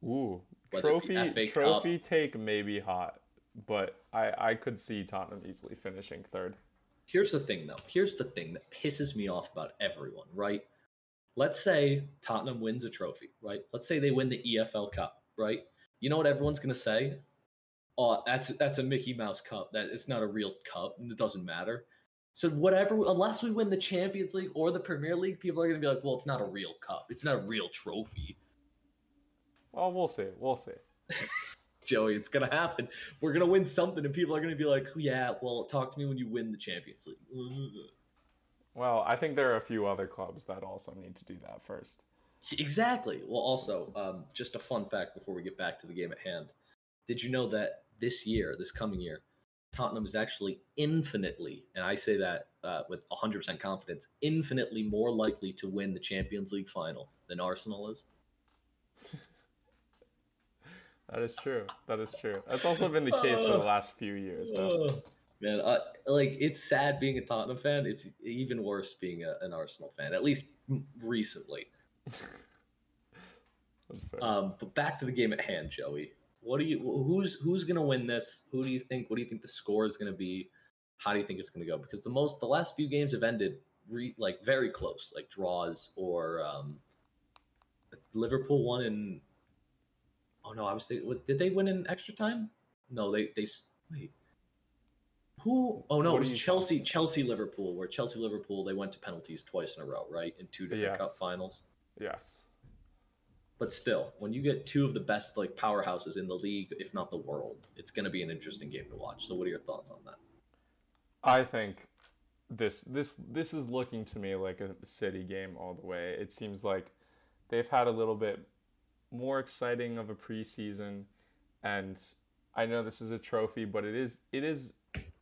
[SPEAKER 2] Ooh,
[SPEAKER 1] Whether be
[SPEAKER 2] trophy
[SPEAKER 1] Cup-
[SPEAKER 2] trophy take may be hot, but I I could see Tottenham easily finishing third.
[SPEAKER 1] Here's the thing, though. Here's the thing that pisses me off about everyone, right? Let's say Tottenham wins a trophy, right? Let's say they win the EFL Cup, right? You know what everyone's gonna say? Oh, that's that's a Mickey Mouse Cup. That it's not a real cup. and It doesn't matter. So whatever, unless we win the Champions League or the Premier League, people are gonna be like, "Well, it's not a real cup. It's not a real trophy."
[SPEAKER 2] Well, we'll see. We'll see.
[SPEAKER 1] Joey, it's gonna happen. We're gonna win something, and people are gonna be like, "Yeah, well, talk to me when you win the Champions League."
[SPEAKER 2] Well, I think there are a few other clubs that also need to do that first.
[SPEAKER 1] Exactly. Well, also, um, just a fun fact before we get back to the game at hand. Did you know that this year, this coming year, Tottenham is actually infinitely, and I say that uh, with 100% confidence, infinitely more likely to win the Champions League final than Arsenal is?
[SPEAKER 2] That is true. That is true. That's also been the case for the last few years, though.
[SPEAKER 1] Man, uh, like it's sad being a Tottenham fan. It's even worse being a, an Arsenal fan, at least recently.
[SPEAKER 2] That's fair.
[SPEAKER 1] Um, but back to the game at hand, Joey. What do you? Who's who's gonna win this? Who do you think? What do you think the score is gonna be? How do you think it's gonna go? Because the most, the last few games have ended re, like very close, like draws or um, Liverpool won in. Oh no, I was thinking. Did they win in extra time? No, they they wait. Who? Oh no,
[SPEAKER 2] What
[SPEAKER 1] it was Chelsea. Chelsea Liverpool, where Chelsea Liverpool they went to penalties twice in a row, right? In two different cup finals.
[SPEAKER 2] yes.
[SPEAKER 1] But still, when you get two of the best like powerhouses in the league, if not the world, it's going to be an interesting game to watch. So, what are your thoughts on that?
[SPEAKER 2] I think this this this is looking to me like a city game all the way. It seems like they've had a little bit more exciting of a preseason and I know this is a trophy, but it is it is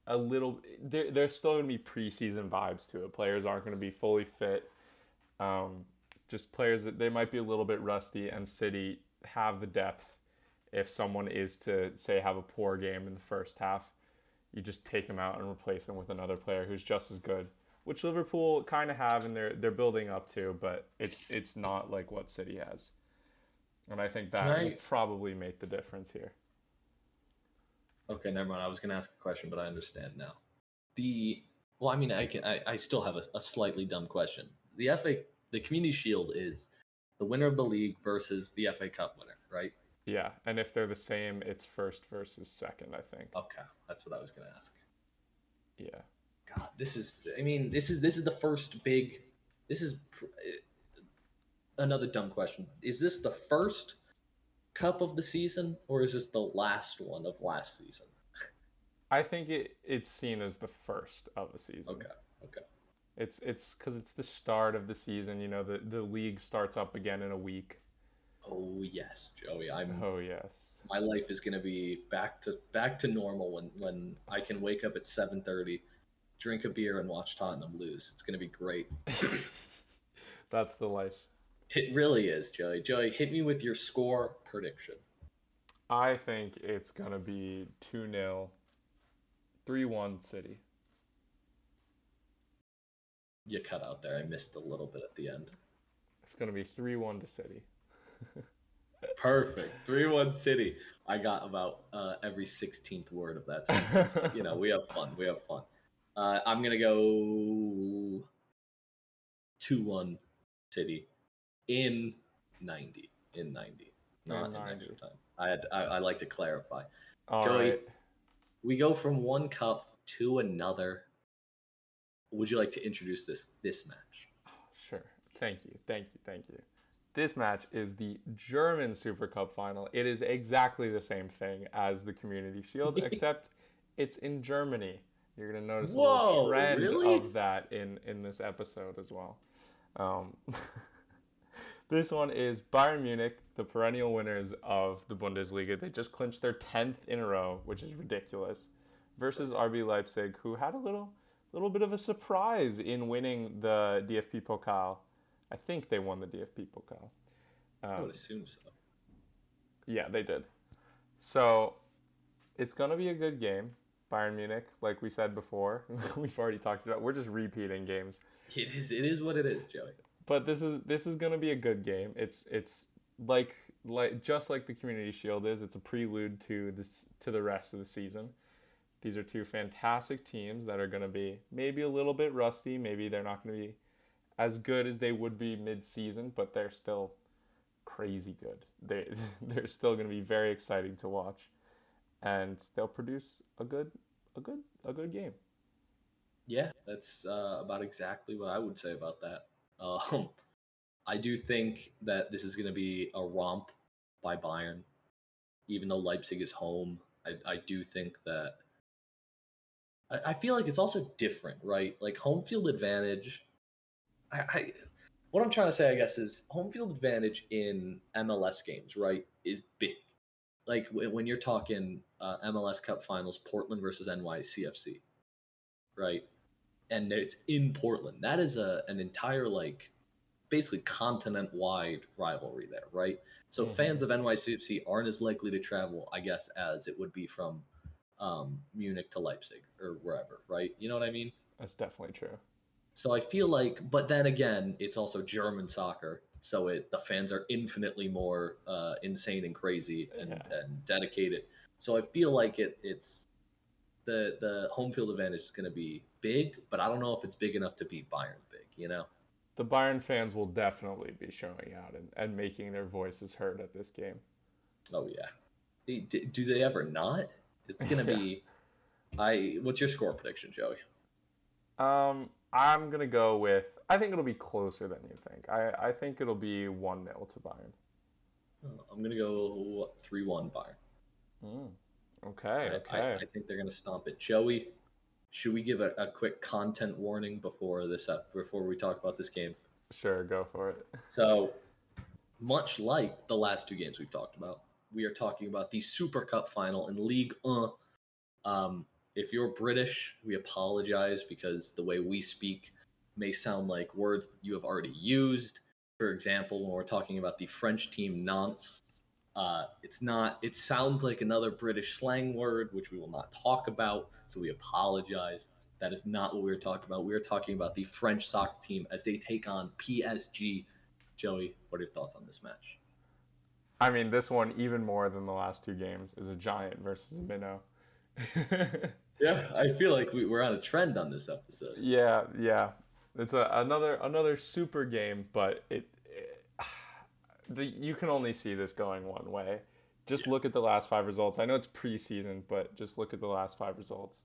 [SPEAKER 2] a little there there's still going to be preseason vibes to it. Players aren't going to be fully fit. Um, just players that they might be a little bit rusty and City have the depth if someone is to say have a poor game in the first half you just take him out and replace him with another player who's just as good, which Liverpool kind of have and they're they're building up to, but it's it's not like what City has, and I think that
[SPEAKER 1] I-
[SPEAKER 2] will probably make the difference here.
[SPEAKER 1] Okay, never mind. I was going to ask a question, but I understand now. The well, I mean, I can I, I still have a, a slightly dumb question. The FA, the Community Shield is the winner of the league versus the FA Cup winner, right?
[SPEAKER 2] Yeah, and if they're the same, it's first versus second. I think.
[SPEAKER 1] Okay, that's what I was going to ask.
[SPEAKER 2] Yeah.
[SPEAKER 1] God, this is. I mean, this is this is the first big. This is pr- eh, another dumb question. Is this the first cup of the season, or is this the last one of last season?
[SPEAKER 2] I think it it's seen as the first of the season.
[SPEAKER 1] Okay, okay.
[SPEAKER 2] It's it's because it's the start of the season. You know, the the league starts up again in a week.
[SPEAKER 1] Oh yes, Joey. I'm.
[SPEAKER 2] Oh yes.
[SPEAKER 1] My life is gonna be back to back to normal when when I can wake up at seven thirty, drink a beer, and watch Tottenham lose. It's gonna be great.
[SPEAKER 2] That's the life.
[SPEAKER 1] It really is, Joey. Joey, hit me with your score prediction.
[SPEAKER 2] I think it's gonna be two 0 three one City.
[SPEAKER 1] You cut out there. I missed a little bit at the end.
[SPEAKER 2] It's gonna be three one to City.
[SPEAKER 1] Perfect. 3 1 City. I got about uh, every 16th word of that sentence. you know, we have fun. We have fun. Uh, I'm going to go 2 1 City in 90. In 90. Not in,
[SPEAKER 2] In
[SPEAKER 1] extra time. I, had, I, I like to clarify.
[SPEAKER 2] All
[SPEAKER 1] Joey,
[SPEAKER 2] right.
[SPEAKER 1] We go from one cup to another. Would you like to introduce this this match?
[SPEAKER 2] Sure. Thank you. Thank you. Thank you. This match is the German Super Cup final. It is exactly the same thing as the Community Shield, except it's in Germany. You're gonna notice a little trend
[SPEAKER 1] really?
[SPEAKER 2] of that in in this episode as well. Um, this one is Bayern Munich, the perennial winners of the Bundesliga. They just clinched their tenth in a row, which is ridiculous, versus RB Leipzig, who had a little little bit of a surprise in winning the DFB Pokal. I think they won the DFB Pokal.
[SPEAKER 1] I
[SPEAKER 2] Um,
[SPEAKER 1] would assume so.
[SPEAKER 2] yeah, they did. So it's gonna be a good game. Bayern Munich, like we said before, we've already talked about. We're just repeating games.
[SPEAKER 1] It is. It is what it is, Joey.
[SPEAKER 2] But this is this is gonna be a good game. It's it's like like just like the Community Shield is. It's a prelude to this to the rest of the season. These are two fantastic teams that are gonna be maybe a little bit rusty. Maybe they're not gonna be as good as they would be mid-season, but they're still crazy good. They they're still going to be very exciting to watch, and they'll produce a good a good a good game.
[SPEAKER 1] Yeah, that's uh, about exactly what I would say about that. Um, I do think that this is going to be a romp by Bayern, even though Leipzig is home. I, I do think that. I, I feel like it's also different, right? Like home field advantage. I, I what I'm trying to say, I guess, is home field advantage in MLS games, right, is big. Like when you're talking uh, MLS Cup Finals, Portland versus NYCFC, right, and it's in Portland. That is a an entire like basically continent wide rivalry there, right? So mm-hmm. fans of NYCFC aren't as likely to travel, I guess, as it would be from um, Munich to Leipzig or wherever, right? You know what I mean?
[SPEAKER 2] That's definitely true.
[SPEAKER 1] So I feel like, but then again, it's also German soccer, so it the fans are infinitely more uh, insane and crazy and, yeah. and dedicated. So I feel like it it's the the home field advantage is going to be big, but I don't know if it's big enough to beat Bayern big. You know,
[SPEAKER 2] the Bayern fans will definitely be showing out and, and making their voices heard at this game.
[SPEAKER 1] Oh yeah, do they ever not? It's going to be. I what's your score prediction, Joey?
[SPEAKER 2] Um, I'm gonna go with. I think it'll be closer than you think. I, I think it'll be one 0 to Bayern.
[SPEAKER 1] Oh, I'm gonna go three one Bayern.
[SPEAKER 2] Mm. Okay. I,
[SPEAKER 1] okay. I, I, think they're gonna stomp it. Joey, should we give a, a quick content warning before this up before we talk about this game?
[SPEAKER 2] Sure, go for it.
[SPEAKER 1] So, much like the last two games we've talked about, we are talking about the Super Cup final in League One. Um, if you're British, we apologize because the way we speak may sound like words you have already used. For example, when we're talking about the French team Nantes, uh, it's not. It sounds like another British slang word, which we will not talk about. So we apologize. That is not what we are talking about. We are talking about the French soccer team as they take on PSG. Joey, what are your thoughts on this match?
[SPEAKER 2] I mean, this one, even more than the last two games, is a giant versus a minnow.
[SPEAKER 1] yeah, I feel like we, we're on a trend on this episode.
[SPEAKER 2] Yeah, yeah, it's a, another another super game, but it, it the, you can only see this going one way. Just yeah. look at the last five results. I know it's preseason, but just look at the last five results.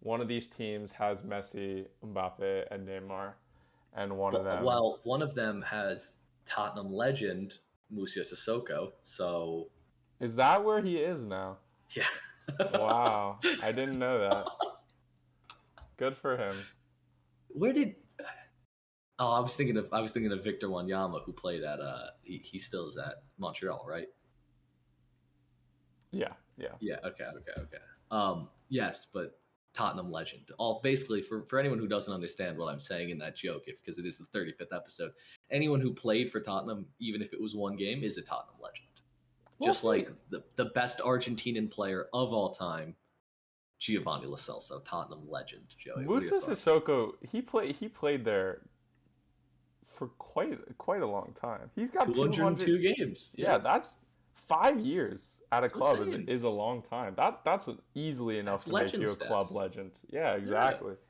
[SPEAKER 2] One of these teams has Messi, Mbappe, and Neymar, and one
[SPEAKER 1] well,
[SPEAKER 2] of them.
[SPEAKER 1] Well, one of them has Tottenham legend Moussa Sissoko. So,
[SPEAKER 2] is that where he is now?
[SPEAKER 1] Yeah
[SPEAKER 2] wow, I didn't know that. Good for him.
[SPEAKER 1] Where did? Oh, I was thinking of I was thinking of Victor Wanyama, who played at uh he, he still is at Montreal, right?
[SPEAKER 2] Yeah, yeah,
[SPEAKER 1] yeah. Okay, okay, okay. Um, yes, but Tottenham legend. All basically for for anyone who doesn't understand what I'm saying in that joke, if because it is the 35th episode, anyone who played for Tottenham, even if it was one game, is a Tottenham legend just like the, the best Argentinian player of all time, Giovanni Lo Celso, Tottenham legend. Joey,
[SPEAKER 2] Moussa Sissoko, he played he played there for quite quite a long time. He's got 202
[SPEAKER 1] games.
[SPEAKER 2] Yeah. yeah. that's five years at a that's club is, is a long time. That that's easily enough that's to make you a club legend. Yeah, exactly. Yeah.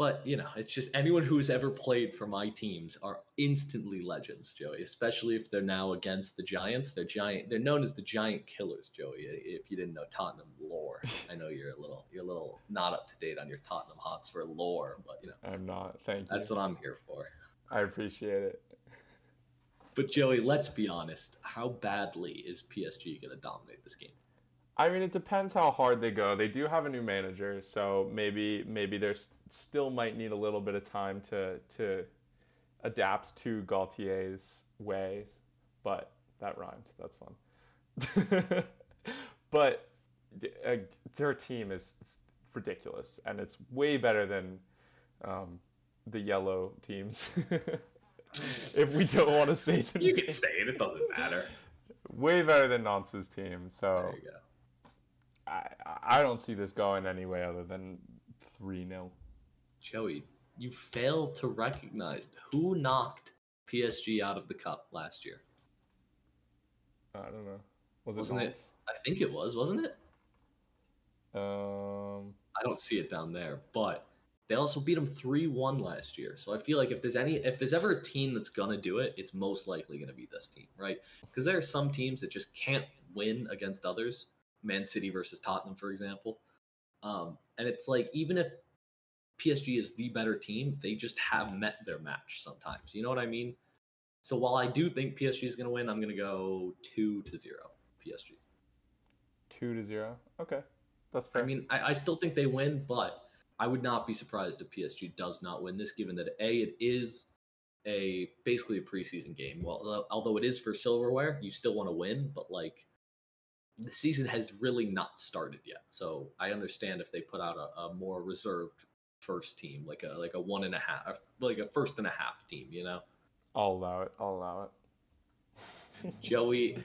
[SPEAKER 1] But you know, it's just anyone who's ever played for my teams are instantly legends, Joey. Especially if they're now against the Giants. They're giant. They're known as the Giant Killers, Joey. If you didn't know Tottenham lore, I know you're a little you're a little not up to date on your Tottenham Hotspur lore, but you know,
[SPEAKER 2] I'm not. Thank you.
[SPEAKER 1] That's what I'm here for.
[SPEAKER 2] I appreciate it.
[SPEAKER 1] But Joey, let's be honest. How badly is PSG going to dominate this game?
[SPEAKER 2] I mean, it depends how hard they go. They do have a new manager, so maybe maybe they still might need a little bit of time to to adapt to Galtier's ways. But that rhymed. That's fun. but uh, their team is ridiculous, and it's way better than um, the yellow teams. if we don't want to say
[SPEAKER 1] them, you can say it. It doesn't matter.
[SPEAKER 2] Way better than Nantes' team. So I, I don't see this going any way other than 3 0.
[SPEAKER 1] Joey, you failed to recognize who knocked PSG out of the cup last year.
[SPEAKER 2] I don't know. Was it
[SPEAKER 1] Wasn't it?
[SPEAKER 2] Nantes?
[SPEAKER 1] I think it was, wasn't it?
[SPEAKER 2] Um,
[SPEAKER 1] I don't see it down there, but they also beat them 3-1 last year. So I feel like if there's any if there's ever a team that's going to do it, it's most likely going to be this team, right? Because there are some teams that just can't win against others. Man City versus Tottenham, for example. Um, and it's like even if PSG is the better team, they just have met their match sometimes. You know what I mean? So while I do think PSG is going to win, I'm going to go 2 to 0 PSG.
[SPEAKER 2] 2 to 0. Okay. That's fair.
[SPEAKER 1] I mean, I, I still think they win, but I would not be surprised if PSG does not win this, given that a it is a basically a preseason game. Well, although- it is for silverware, you still want to win, but like the season has really not started yet. So I understand if they put out a, a more reserved first team, like a like a one and a half, like a first and a half team. You know,
[SPEAKER 2] I'll allow it. I'll allow it.
[SPEAKER 1] Joey,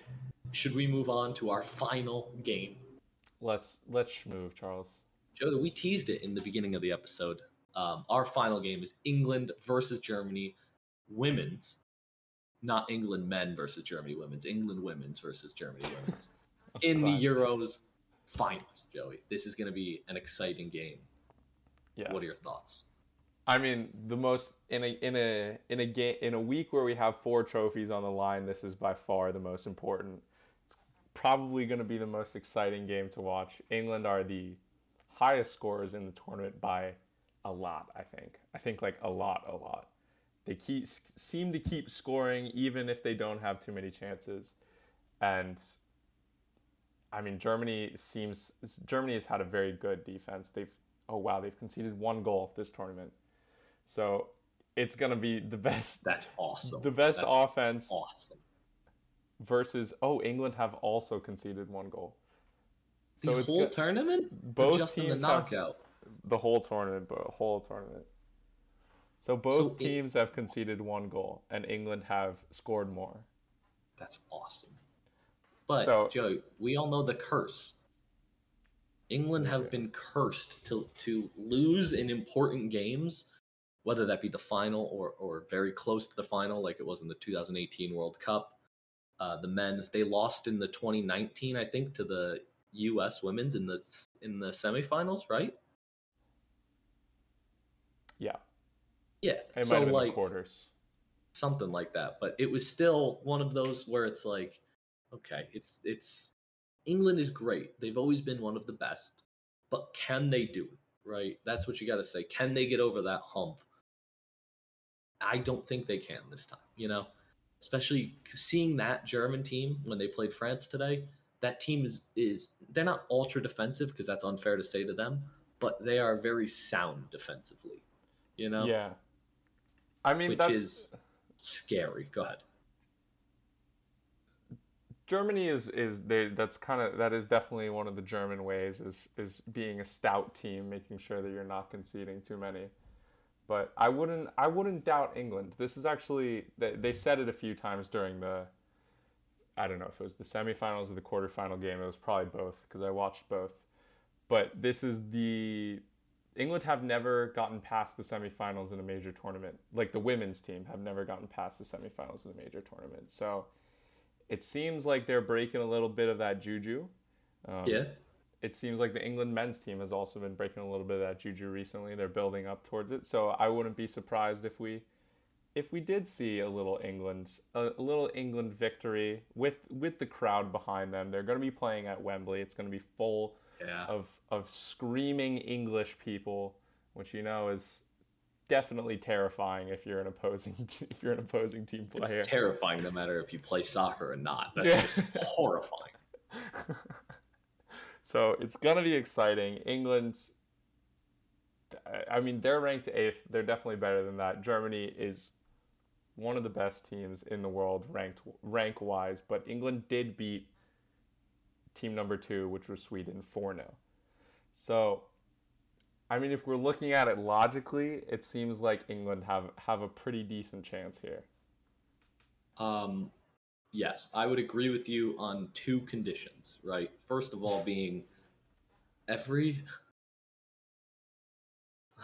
[SPEAKER 1] should we move on to our final game?
[SPEAKER 2] Let's let's move, Charles.
[SPEAKER 1] Joe, we teased it in the beginning of the episode. Um, our final game is England versus Germany women's, not England men versus Germany women's, England women's versus Germany women's in the Euros finals, Joey. This is going to be an exciting game.
[SPEAKER 2] Yes.
[SPEAKER 1] What are your thoughts?
[SPEAKER 2] I mean, the most in a in a in a game in a week where we have four trophies on the line, this is by far the most important. It's probably going to be the most exciting game to watch. England are the highest scorers in the tournament by a lot, I think. I think like a lot, a lot. They keep seem to keep scoring even if they don't have too many chances. And I mean, Germany seems Germany has had a very good defense. They've oh wow, they've conceded one goal this tournament. So it's gonna be the best
[SPEAKER 1] That's awesome.
[SPEAKER 2] the best
[SPEAKER 1] That's
[SPEAKER 2] offense
[SPEAKER 1] awesome.
[SPEAKER 2] versus oh England have also conceded one goal.
[SPEAKER 1] The
[SPEAKER 2] So it's
[SPEAKER 1] whole tournament,
[SPEAKER 2] both
[SPEAKER 1] just in the
[SPEAKER 2] teams have
[SPEAKER 1] knockout.
[SPEAKER 2] the whole tournament, but whole tournament. So both
[SPEAKER 1] So it-
[SPEAKER 2] teams have conceded one goal, and England have scored more.
[SPEAKER 1] That's awesome. But
[SPEAKER 2] So-
[SPEAKER 1] Joe, we all know the curse. England have been cursed to to lose in important games, whether that be the final or or very close to the final, like it was in the 2018 World Cup. Uh, the men's they lost in the 2019, I think, to the U.S. women's in the in the semifinals, right?
[SPEAKER 2] Yeah,
[SPEAKER 1] Yeah.
[SPEAKER 2] it might
[SPEAKER 1] so like
[SPEAKER 2] quarters.
[SPEAKER 1] something like that. But it was still one of those where it's like, okay, it's it's England is great. They've always been one of the best, but can they do it? Right? That's what you got to say. Can they get over that hump? I don't think they can this time. You know, especially seeing that German team when they played France today. That team is is they're not ultra defensive because that's unfair to say to them, but they are very sound defensively. You know,
[SPEAKER 2] Yeah, I mean
[SPEAKER 1] which
[SPEAKER 2] that's
[SPEAKER 1] is scary. Go ahead.
[SPEAKER 2] Germany is is they that's kind of that is definitely one of the German ways is is being a stout team, making sure that you're not conceding too many. But I wouldn't I wouldn't doubt England. This is actually they, they said it a few times during the I don't know if it was the semifinals or the quarterfinal game. It was probably both because I watched both. But this is the England have never gotten past the semifinals in a major tournament. Like the women's team have never gotten past the semifinals in a major tournament. So it seems like they're breaking a little bit of that juju. Um,
[SPEAKER 1] Yeah.
[SPEAKER 2] It seems like the England men's team has also been breaking a little bit of that juju recently. They're building up towards it, so I wouldn't be surprised if we, if we did see a little England, a, a little England victory with with the crowd behind them. They're going to be playing at Wembley. It's going to be full
[SPEAKER 1] Yeah.
[SPEAKER 2] of of screaming English people, which you know is definitely terrifying if you're an opposing if you're an opposing team player.
[SPEAKER 1] It's terrifying no matter if you play soccer or not. That's
[SPEAKER 2] Yeah.
[SPEAKER 1] just horrifying.
[SPEAKER 2] so it's gonna be exciting. England, I mean, they're ranked eighth. They're definitely better than that. Germany is one of the best teams in the world ranked rank wise, but England did beat team number two, which was Sweden, four 0 So, I mean, if we're looking at it logically, it seems like England have have a pretty decent chance here.
[SPEAKER 1] Um, yes, I would agree with you on two conditions, right? First of all, being every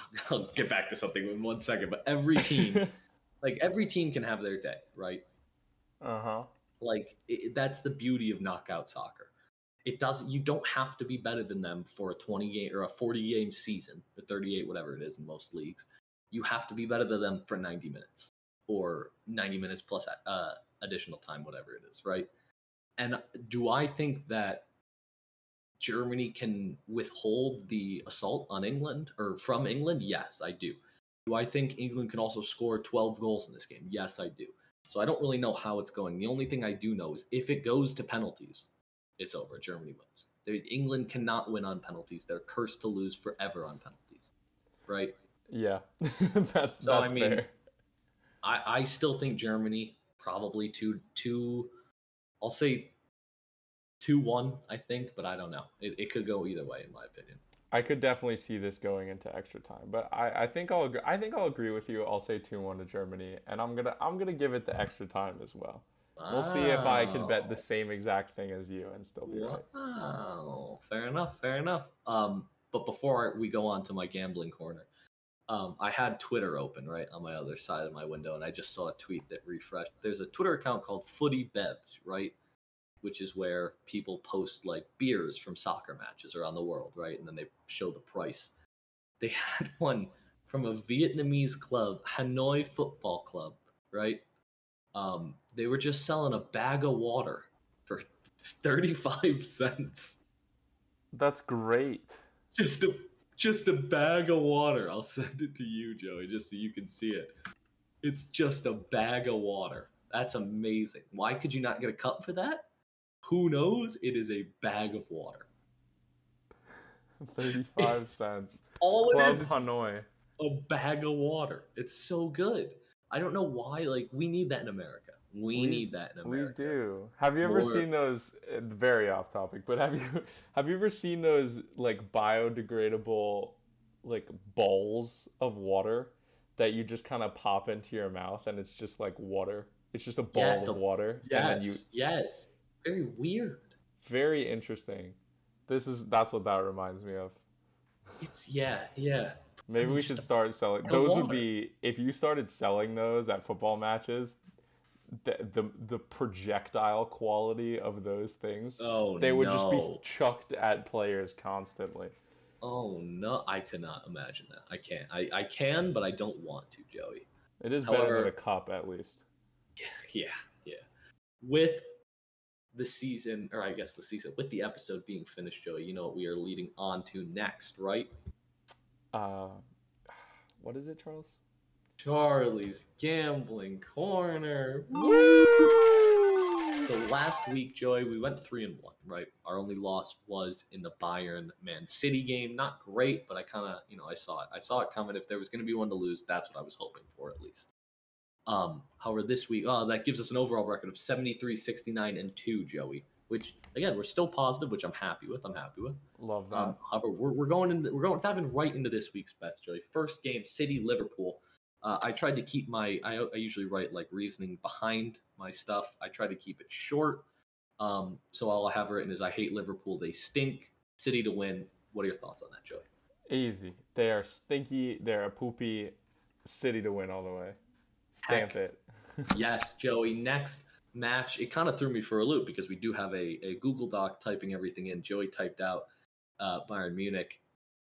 [SPEAKER 1] I'll get back to something in one second, but every team, like every team can have their day, right?
[SPEAKER 2] uh huh.
[SPEAKER 1] Like it, that's the beauty of knockout soccer. It doesn't. You don't have to be better than them for a twenty game or a forty game season, or thirty eight, whatever it is in most leagues. You have to be better than them for ninety minutes or ninety minutes plus uh, additional time, whatever it is, right? And do I think that Germany can withhold the assault on England or from England? Yes, I do. Do I think England can also score 12 goals in this game? Yes, I do. So I don't really know how it's going. The only thing I do know is if it goes to penalties, it's over. Germany wins. England cannot win on penalties. They're cursed to lose forever on penalties. Right?
[SPEAKER 2] Yeah, that's
[SPEAKER 1] So, I
[SPEAKER 2] that's
[SPEAKER 1] mean,
[SPEAKER 2] fair.
[SPEAKER 1] I, I still think Germany probably two two I'll say two one, I think, but I don't know. It, it could go either way in my opinion.
[SPEAKER 2] I could definitely see this going into extra time, but I, I think I'll agree, I think I'll agree with you. I'll say two one to Germany, and I'm gonna I'm gonna give it the extra time as well. We'll see if I can bet the same exact thing as you and still be right.
[SPEAKER 1] Wow. Fair enough, fair enough. Um, but before we go on to my gambling corner, um, I had Twitter open right on my other side of my window, and I just saw a tweet that refreshed. There's a Twitter account called Footy Bevs, right? Which is where people post like beers from soccer matches around the world, right? And then they show the price. They had one from a Vietnamese club, Hanoi Football Club, right? Um, they were just selling a bag of water for 35 cents.
[SPEAKER 2] That's great.
[SPEAKER 1] Just a just a bag of water. I'll send it to you, Joey, just so you can see it. It's just a bag of water. That's amazing. Why could you not get a cup for that? Who knows? It is a bag of water.
[SPEAKER 2] Thirty-five
[SPEAKER 1] It's-
[SPEAKER 2] cents.
[SPEAKER 1] All
[SPEAKER 2] Club
[SPEAKER 1] it is
[SPEAKER 2] Hanoi.
[SPEAKER 1] a bag of water. It's so good. I don't know why. Like we need that in America. We,
[SPEAKER 2] We-
[SPEAKER 1] need that in America.
[SPEAKER 2] We do. Have you ever
[SPEAKER 1] More-
[SPEAKER 2] seen those? uh, Very off topic, but have you have you ever seen those like biodegradable like bowls of water that you just kind of pop into your mouth and it's just like water. It's just a bowl
[SPEAKER 1] Yeah, the-
[SPEAKER 2] of water,
[SPEAKER 1] Yes.
[SPEAKER 2] and you.
[SPEAKER 1] Yes. Very weird.
[SPEAKER 2] Very interesting. This is that's what that reminds me of.
[SPEAKER 1] It's yeah, yeah.
[SPEAKER 2] Maybe we should start selling. Those would be if you started selling those at football matches. The, the the projectile quality of those things
[SPEAKER 1] Oh
[SPEAKER 2] they would
[SPEAKER 1] no.
[SPEAKER 2] just be chucked at players constantly.
[SPEAKER 1] Oh no, I could not imagine that. I can't. I, I can, but I don't want to, Joey.
[SPEAKER 2] It is better than a cup at least.
[SPEAKER 1] Yeah, yeah, yeah. With the season, or I guess the season, with the episode being finished, Joey, you know what we are leading on to next, right?
[SPEAKER 2] Uh, what is it, Charles?
[SPEAKER 1] Charlie's gambling corner. Woo! So last week, Joey, we went three and one, right? Our only loss was in the Bayern Man City game. Not great, but I kind of, you know, I saw it. I saw it coming. If there was going to be one to lose, that's what I was hoping for, at least. Um, however, this week, oh, that gives us an overall record of 73, 69, and two, Joey. Which again, we're still positive, which I'm happy with. I'm happy with.
[SPEAKER 2] Love that.
[SPEAKER 1] Um, however, we're, we're going in. We're going diving right into this week's bets, Joey. First game, City Liverpool. Uh, I tried to keep my. I, I usually write like reasoning behind my stuff. I try to keep it short. Um, so all I have written is I hate Liverpool. They stink. City to win. What are your thoughts on that, Joey?
[SPEAKER 2] Easy. They are stinky. They're a poopy. City to win all the way. Stamp
[SPEAKER 1] Heck.
[SPEAKER 2] it.
[SPEAKER 1] yes, Joey. Next match. It kind of threw me for a loop because we do have a, a Google Doc typing everything in. Joey typed out uh, Bayern Munich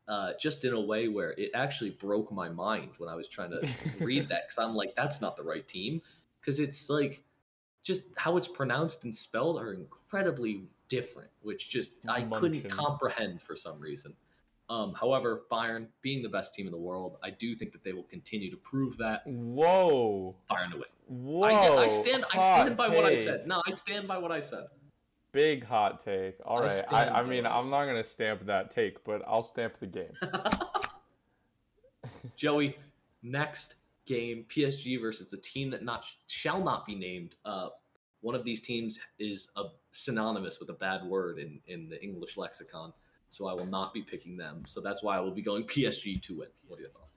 [SPEAKER 1] uh, just in a way where it actually broke my mind when I was trying to read that because I'm like, that's not the right team because it's like just how it's pronounced and spelled are incredibly different, which just I couldn't comprehend for some reason. Um, however, Bayern being the best team in the world, I do think that they will continue to prove that
[SPEAKER 2] Whoa.
[SPEAKER 1] Bayern to win.
[SPEAKER 2] Whoa.
[SPEAKER 1] I, I stand. I stand by what I said. No, I stand by what I said.
[SPEAKER 2] Big hot take. All right. I, I mean,
[SPEAKER 1] I
[SPEAKER 2] I'm not gonna stamp that take, but I'll stamp the game.
[SPEAKER 1] Joey, next game, PSG versus the team that not shall not be named. Uh, one of these teams is a, synonymous with a bad word in in the English lexicon, so I will not be picking them. So that's why I will be going PSG to win. What are your thoughts?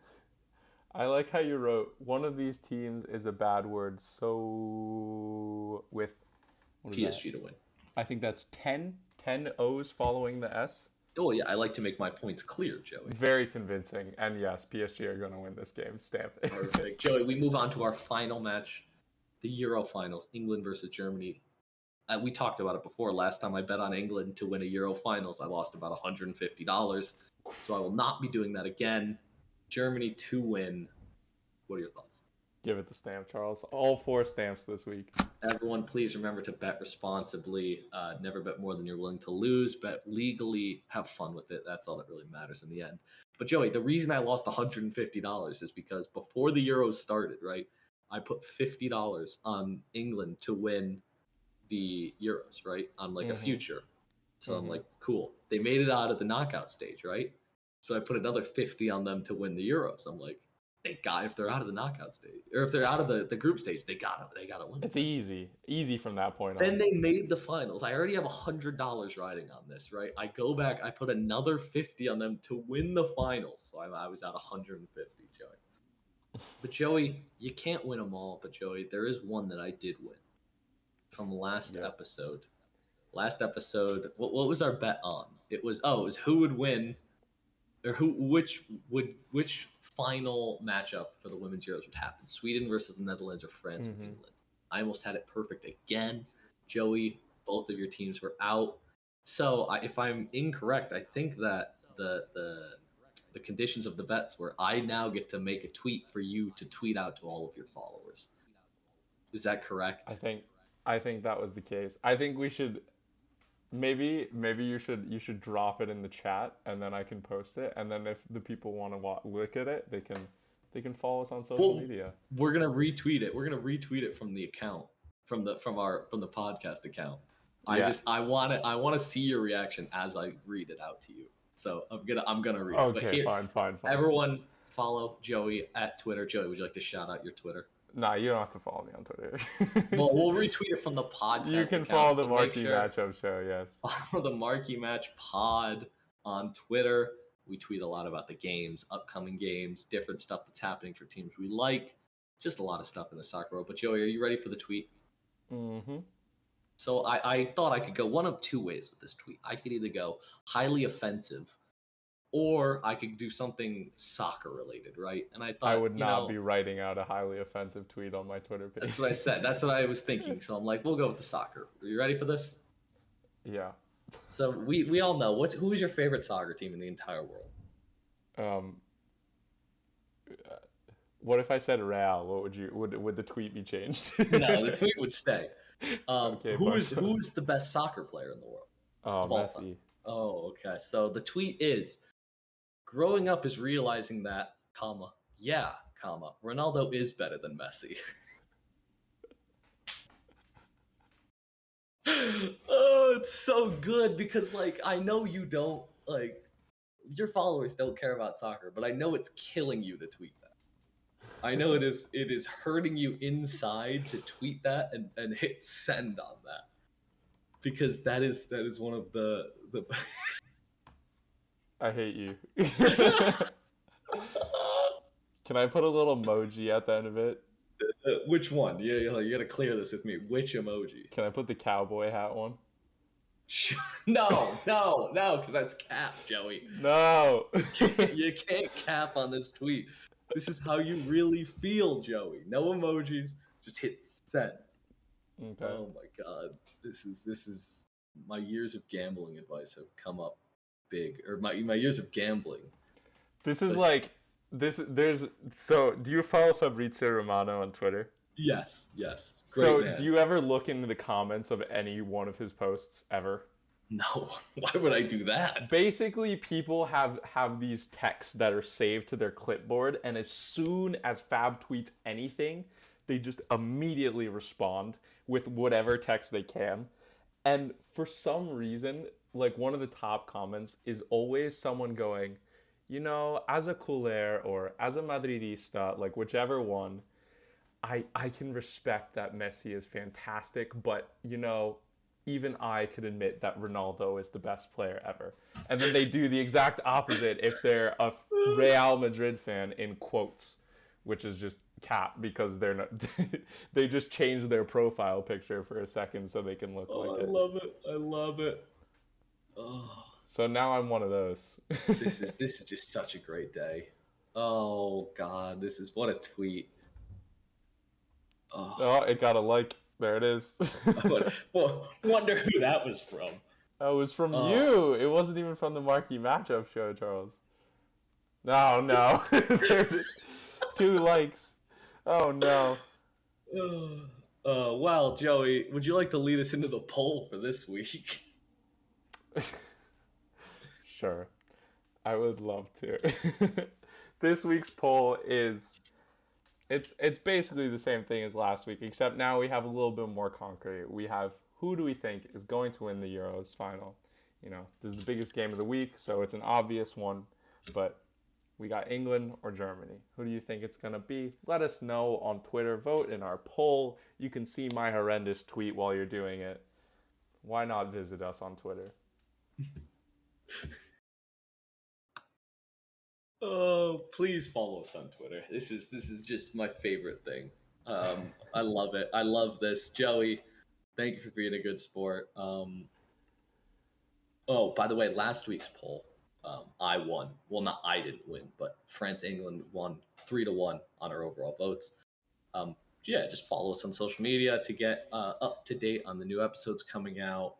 [SPEAKER 2] I like how you wrote one of these teams is a bad word. So with what is that?
[SPEAKER 1] PSG to win.
[SPEAKER 2] I think that's 10, 10 O's following the S.
[SPEAKER 1] Oh yeah, I like to make my points clear, Joey.
[SPEAKER 2] Very convincing. And yes, PSG are going to win this game. Stamp it.
[SPEAKER 1] Perfect, Joey. We move on to our final match, the Euro finals, England versus Germany. Uh, we talked about it before. Last time I bet on England to win a Euro finals, I lost about $150. So I will not be doing that again. Germany to win. What are your thoughts?
[SPEAKER 2] Give it the stamp, Charles. All four stamps this week.
[SPEAKER 1] Everyone, please remember to bet responsibly. Uh, never bet more than you're willing to lose. Bet legally. Have fun with it. That's all that really matters in the end. But Joey, the reason I lost $150 is because before the Euros started, right? I put $50 on England to win the Euros, right? On like
[SPEAKER 2] Mhm.
[SPEAKER 1] a future. So I'm
[SPEAKER 2] Mhm.
[SPEAKER 1] like, cool. They made it out of the knockout stage, right? So I put another 50 on them to win the Euros. I'm like, they got if they're out of the knockout stage or if they're out of the, the group stage, they gotta they gotta win.
[SPEAKER 2] It's easy. Easy from that point
[SPEAKER 1] Then
[SPEAKER 2] on.
[SPEAKER 1] Then they made the finals. I already have a hundred dollars riding on this, right? I go back, I put another fifty on them to win the finals. So I, I was at 150, Joey. But Joey, you can't win them all. But Joey, there is one that I did win from last
[SPEAKER 2] Yeah.
[SPEAKER 1] episode. Last episode, what, what was our bet on? It was oh, it was who would win, or who which would which final matchup for the women's Euros would happen? Sweden versus the Netherlands or France
[SPEAKER 2] Mhm.
[SPEAKER 1] and England? I almost had it perfect again. Joey, both of your teams were out. So I, if I'm incorrect, I think that the the the conditions of the bets were I now get to make a tweet for you to tweet out to all of your followers. Is that correct?
[SPEAKER 2] I think I think that was the case. I think we should maybe maybe you should you should drop it in the chat and then I can post it and then if the people want to wa- look at it, they can they can follow us on social
[SPEAKER 1] Well,
[SPEAKER 2] media.
[SPEAKER 1] We're gonna retweet it. We're gonna retweet it from the account from the from our from the podcast account. I
[SPEAKER 2] Yeah.
[SPEAKER 1] just I want to I want to see your reaction as I read it out to you. So I'm gonna I'm gonna read it. But
[SPEAKER 2] Okay,
[SPEAKER 1] here,
[SPEAKER 2] fine, fine, fine.
[SPEAKER 1] everyone follow Joey at Twitter. Joey, would you like to shout out your Twitter?
[SPEAKER 2] Nah, you don't have to follow me on Twitter.
[SPEAKER 1] Well, we'll retweet it from the podcast.
[SPEAKER 2] you can
[SPEAKER 1] account,
[SPEAKER 2] follow the
[SPEAKER 1] so
[SPEAKER 2] marquee
[SPEAKER 1] sure-
[SPEAKER 2] matchup show, yes.
[SPEAKER 1] follow the Marquee Match Pod on Twitter. We tweet a lot about the games, upcoming games, different stuff that's happening for teams we like. Just a lot of stuff in the soccer world. But Joey, are you ready for the tweet?
[SPEAKER 2] Mm-hmm.
[SPEAKER 1] So I, I thought I could go one of two ways with this tweet. I could either go highly offensive, or I could do something soccer related, right? And I thought
[SPEAKER 2] I would not
[SPEAKER 1] know,
[SPEAKER 2] be writing out a highly offensive tweet on my Twitter page.
[SPEAKER 1] That's what I said. That's what I was thinking. So I'm like, we'll go with the soccer. Are you ready for this?
[SPEAKER 2] yeah.
[SPEAKER 1] So we, we all know what's who is your favorite soccer team in the entire world?
[SPEAKER 2] Um, what if I said Real? What would you would would the tweet be changed?
[SPEAKER 1] no, the tweet would stay. Um,
[SPEAKER 2] Okay,
[SPEAKER 1] who is who's the best soccer player in the world?
[SPEAKER 2] Oh, Messi.
[SPEAKER 1] Oh, okay. So the tweet is: Growing up is realizing that, comma, yeah, comma, Ronaldo is better than Messi. oh, it's so good because like I know you don't like your followers don't care about soccer, but I know it's killing you to tweet that. I know it is it is hurting you inside to tweet that and, and hit send on that. Because that is that is one of the the
[SPEAKER 2] I hate you. Can I put a little emoji at the end of it?
[SPEAKER 1] Uh, which one? Yeah, you, you gotta clear this with me. Which emoji?
[SPEAKER 2] Can I put the cowboy hat one?
[SPEAKER 1] no, no, no, because that's cap, Joey.
[SPEAKER 2] No.
[SPEAKER 1] you can't cap on this tweet. This is how you really feel, Joey. No emojis, just hit send.
[SPEAKER 2] okay.
[SPEAKER 1] Oh my god, this is this is my years of gambling advice have come up big, or my my years of gambling.
[SPEAKER 2] This is like this. There's so. Do you follow Fabrizio Romano on Twitter?
[SPEAKER 1] Yes, yes. Great
[SPEAKER 2] so
[SPEAKER 1] man.
[SPEAKER 2] do you ever look into the comments of any one of his posts ever?
[SPEAKER 1] No, why would I do that?
[SPEAKER 2] Basically, people have have these texts that are saved to their clipboard, and as soon as Fab tweets anything, they just immediately respond with whatever text they can. And for some reason, like one of the top comments is always someone going, you know, as a culé or as a Madridista, like whichever one, I I can respect that Messi is fantastic, but you know, even I could admit that Ronaldo is the best player ever. And then they do the exact opposite if they're a Real Madrid fan in quotes, which is just cap because they're not they just change their profile picture for a second so they can look
[SPEAKER 1] Oh,
[SPEAKER 2] like
[SPEAKER 1] I
[SPEAKER 2] it.
[SPEAKER 1] love it. I love it. Oh,
[SPEAKER 2] So now I'm one of those.
[SPEAKER 1] this is this is just such a great day. Oh God, this is what a tweet.
[SPEAKER 2] Oh, oh it got a like. There it is.
[SPEAKER 1] well, wonder who that was from.
[SPEAKER 2] That was from oh. you. It wasn't even from the marquee matchup show, Charles. No, no. there it is. Two likes. Oh no.
[SPEAKER 1] Uh, well, Joey, would you like to lead us into the poll for this week?
[SPEAKER 2] sure. I would love to. this week's poll is it's it's basically the same thing as last week, except now we have a little bit more concrete. We have who do we think is going to win the Euros final? You know, this is the biggest game of the week, so it's an obvious one, but we got England or Germany. Who do you think it's going to be? Let us know on Twitter. Vote in our poll. You can see my horrendous tweet while you're doing it. Why not visit us on Twitter?
[SPEAKER 1] Oh, please follow us on Twitter. This is this is just my favorite thing. Um, I love it. I love this, Joey. Thank you for being a good sport. Um, oh, by the way, last week's poll um, I won. Well, not I didn't win, but France England won three to one on our overall votes. Um, yeah, just follow us on social media to get uh, up to date on the new episodes coming out.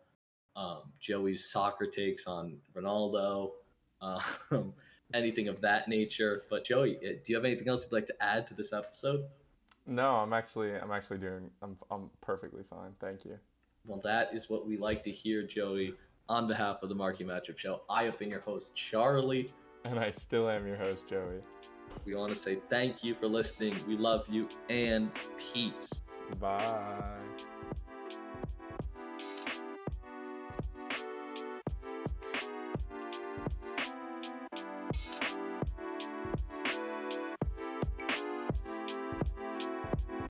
[SPEAKER 1] Um, Joey's soccer takes on Ronaldo, um, anything of that nature. But Joey, uh, do you have anything else you'd like to add to this episode?
[SPEAKER 2] No, I'm actually I'm actually doing I'm I'm perfectly fine. Thank you.
[SPEAKER 1] Well, that is what we like to hear, Joey on behalf of the Marquee Matchup Show, I have been your host, Charlie.
[SPEAKER 2] And I still am your host, Joey.
[SPEAKER 1] We want to say thank you for listening. We love you and peace.
[SPEAKER 2] Bye.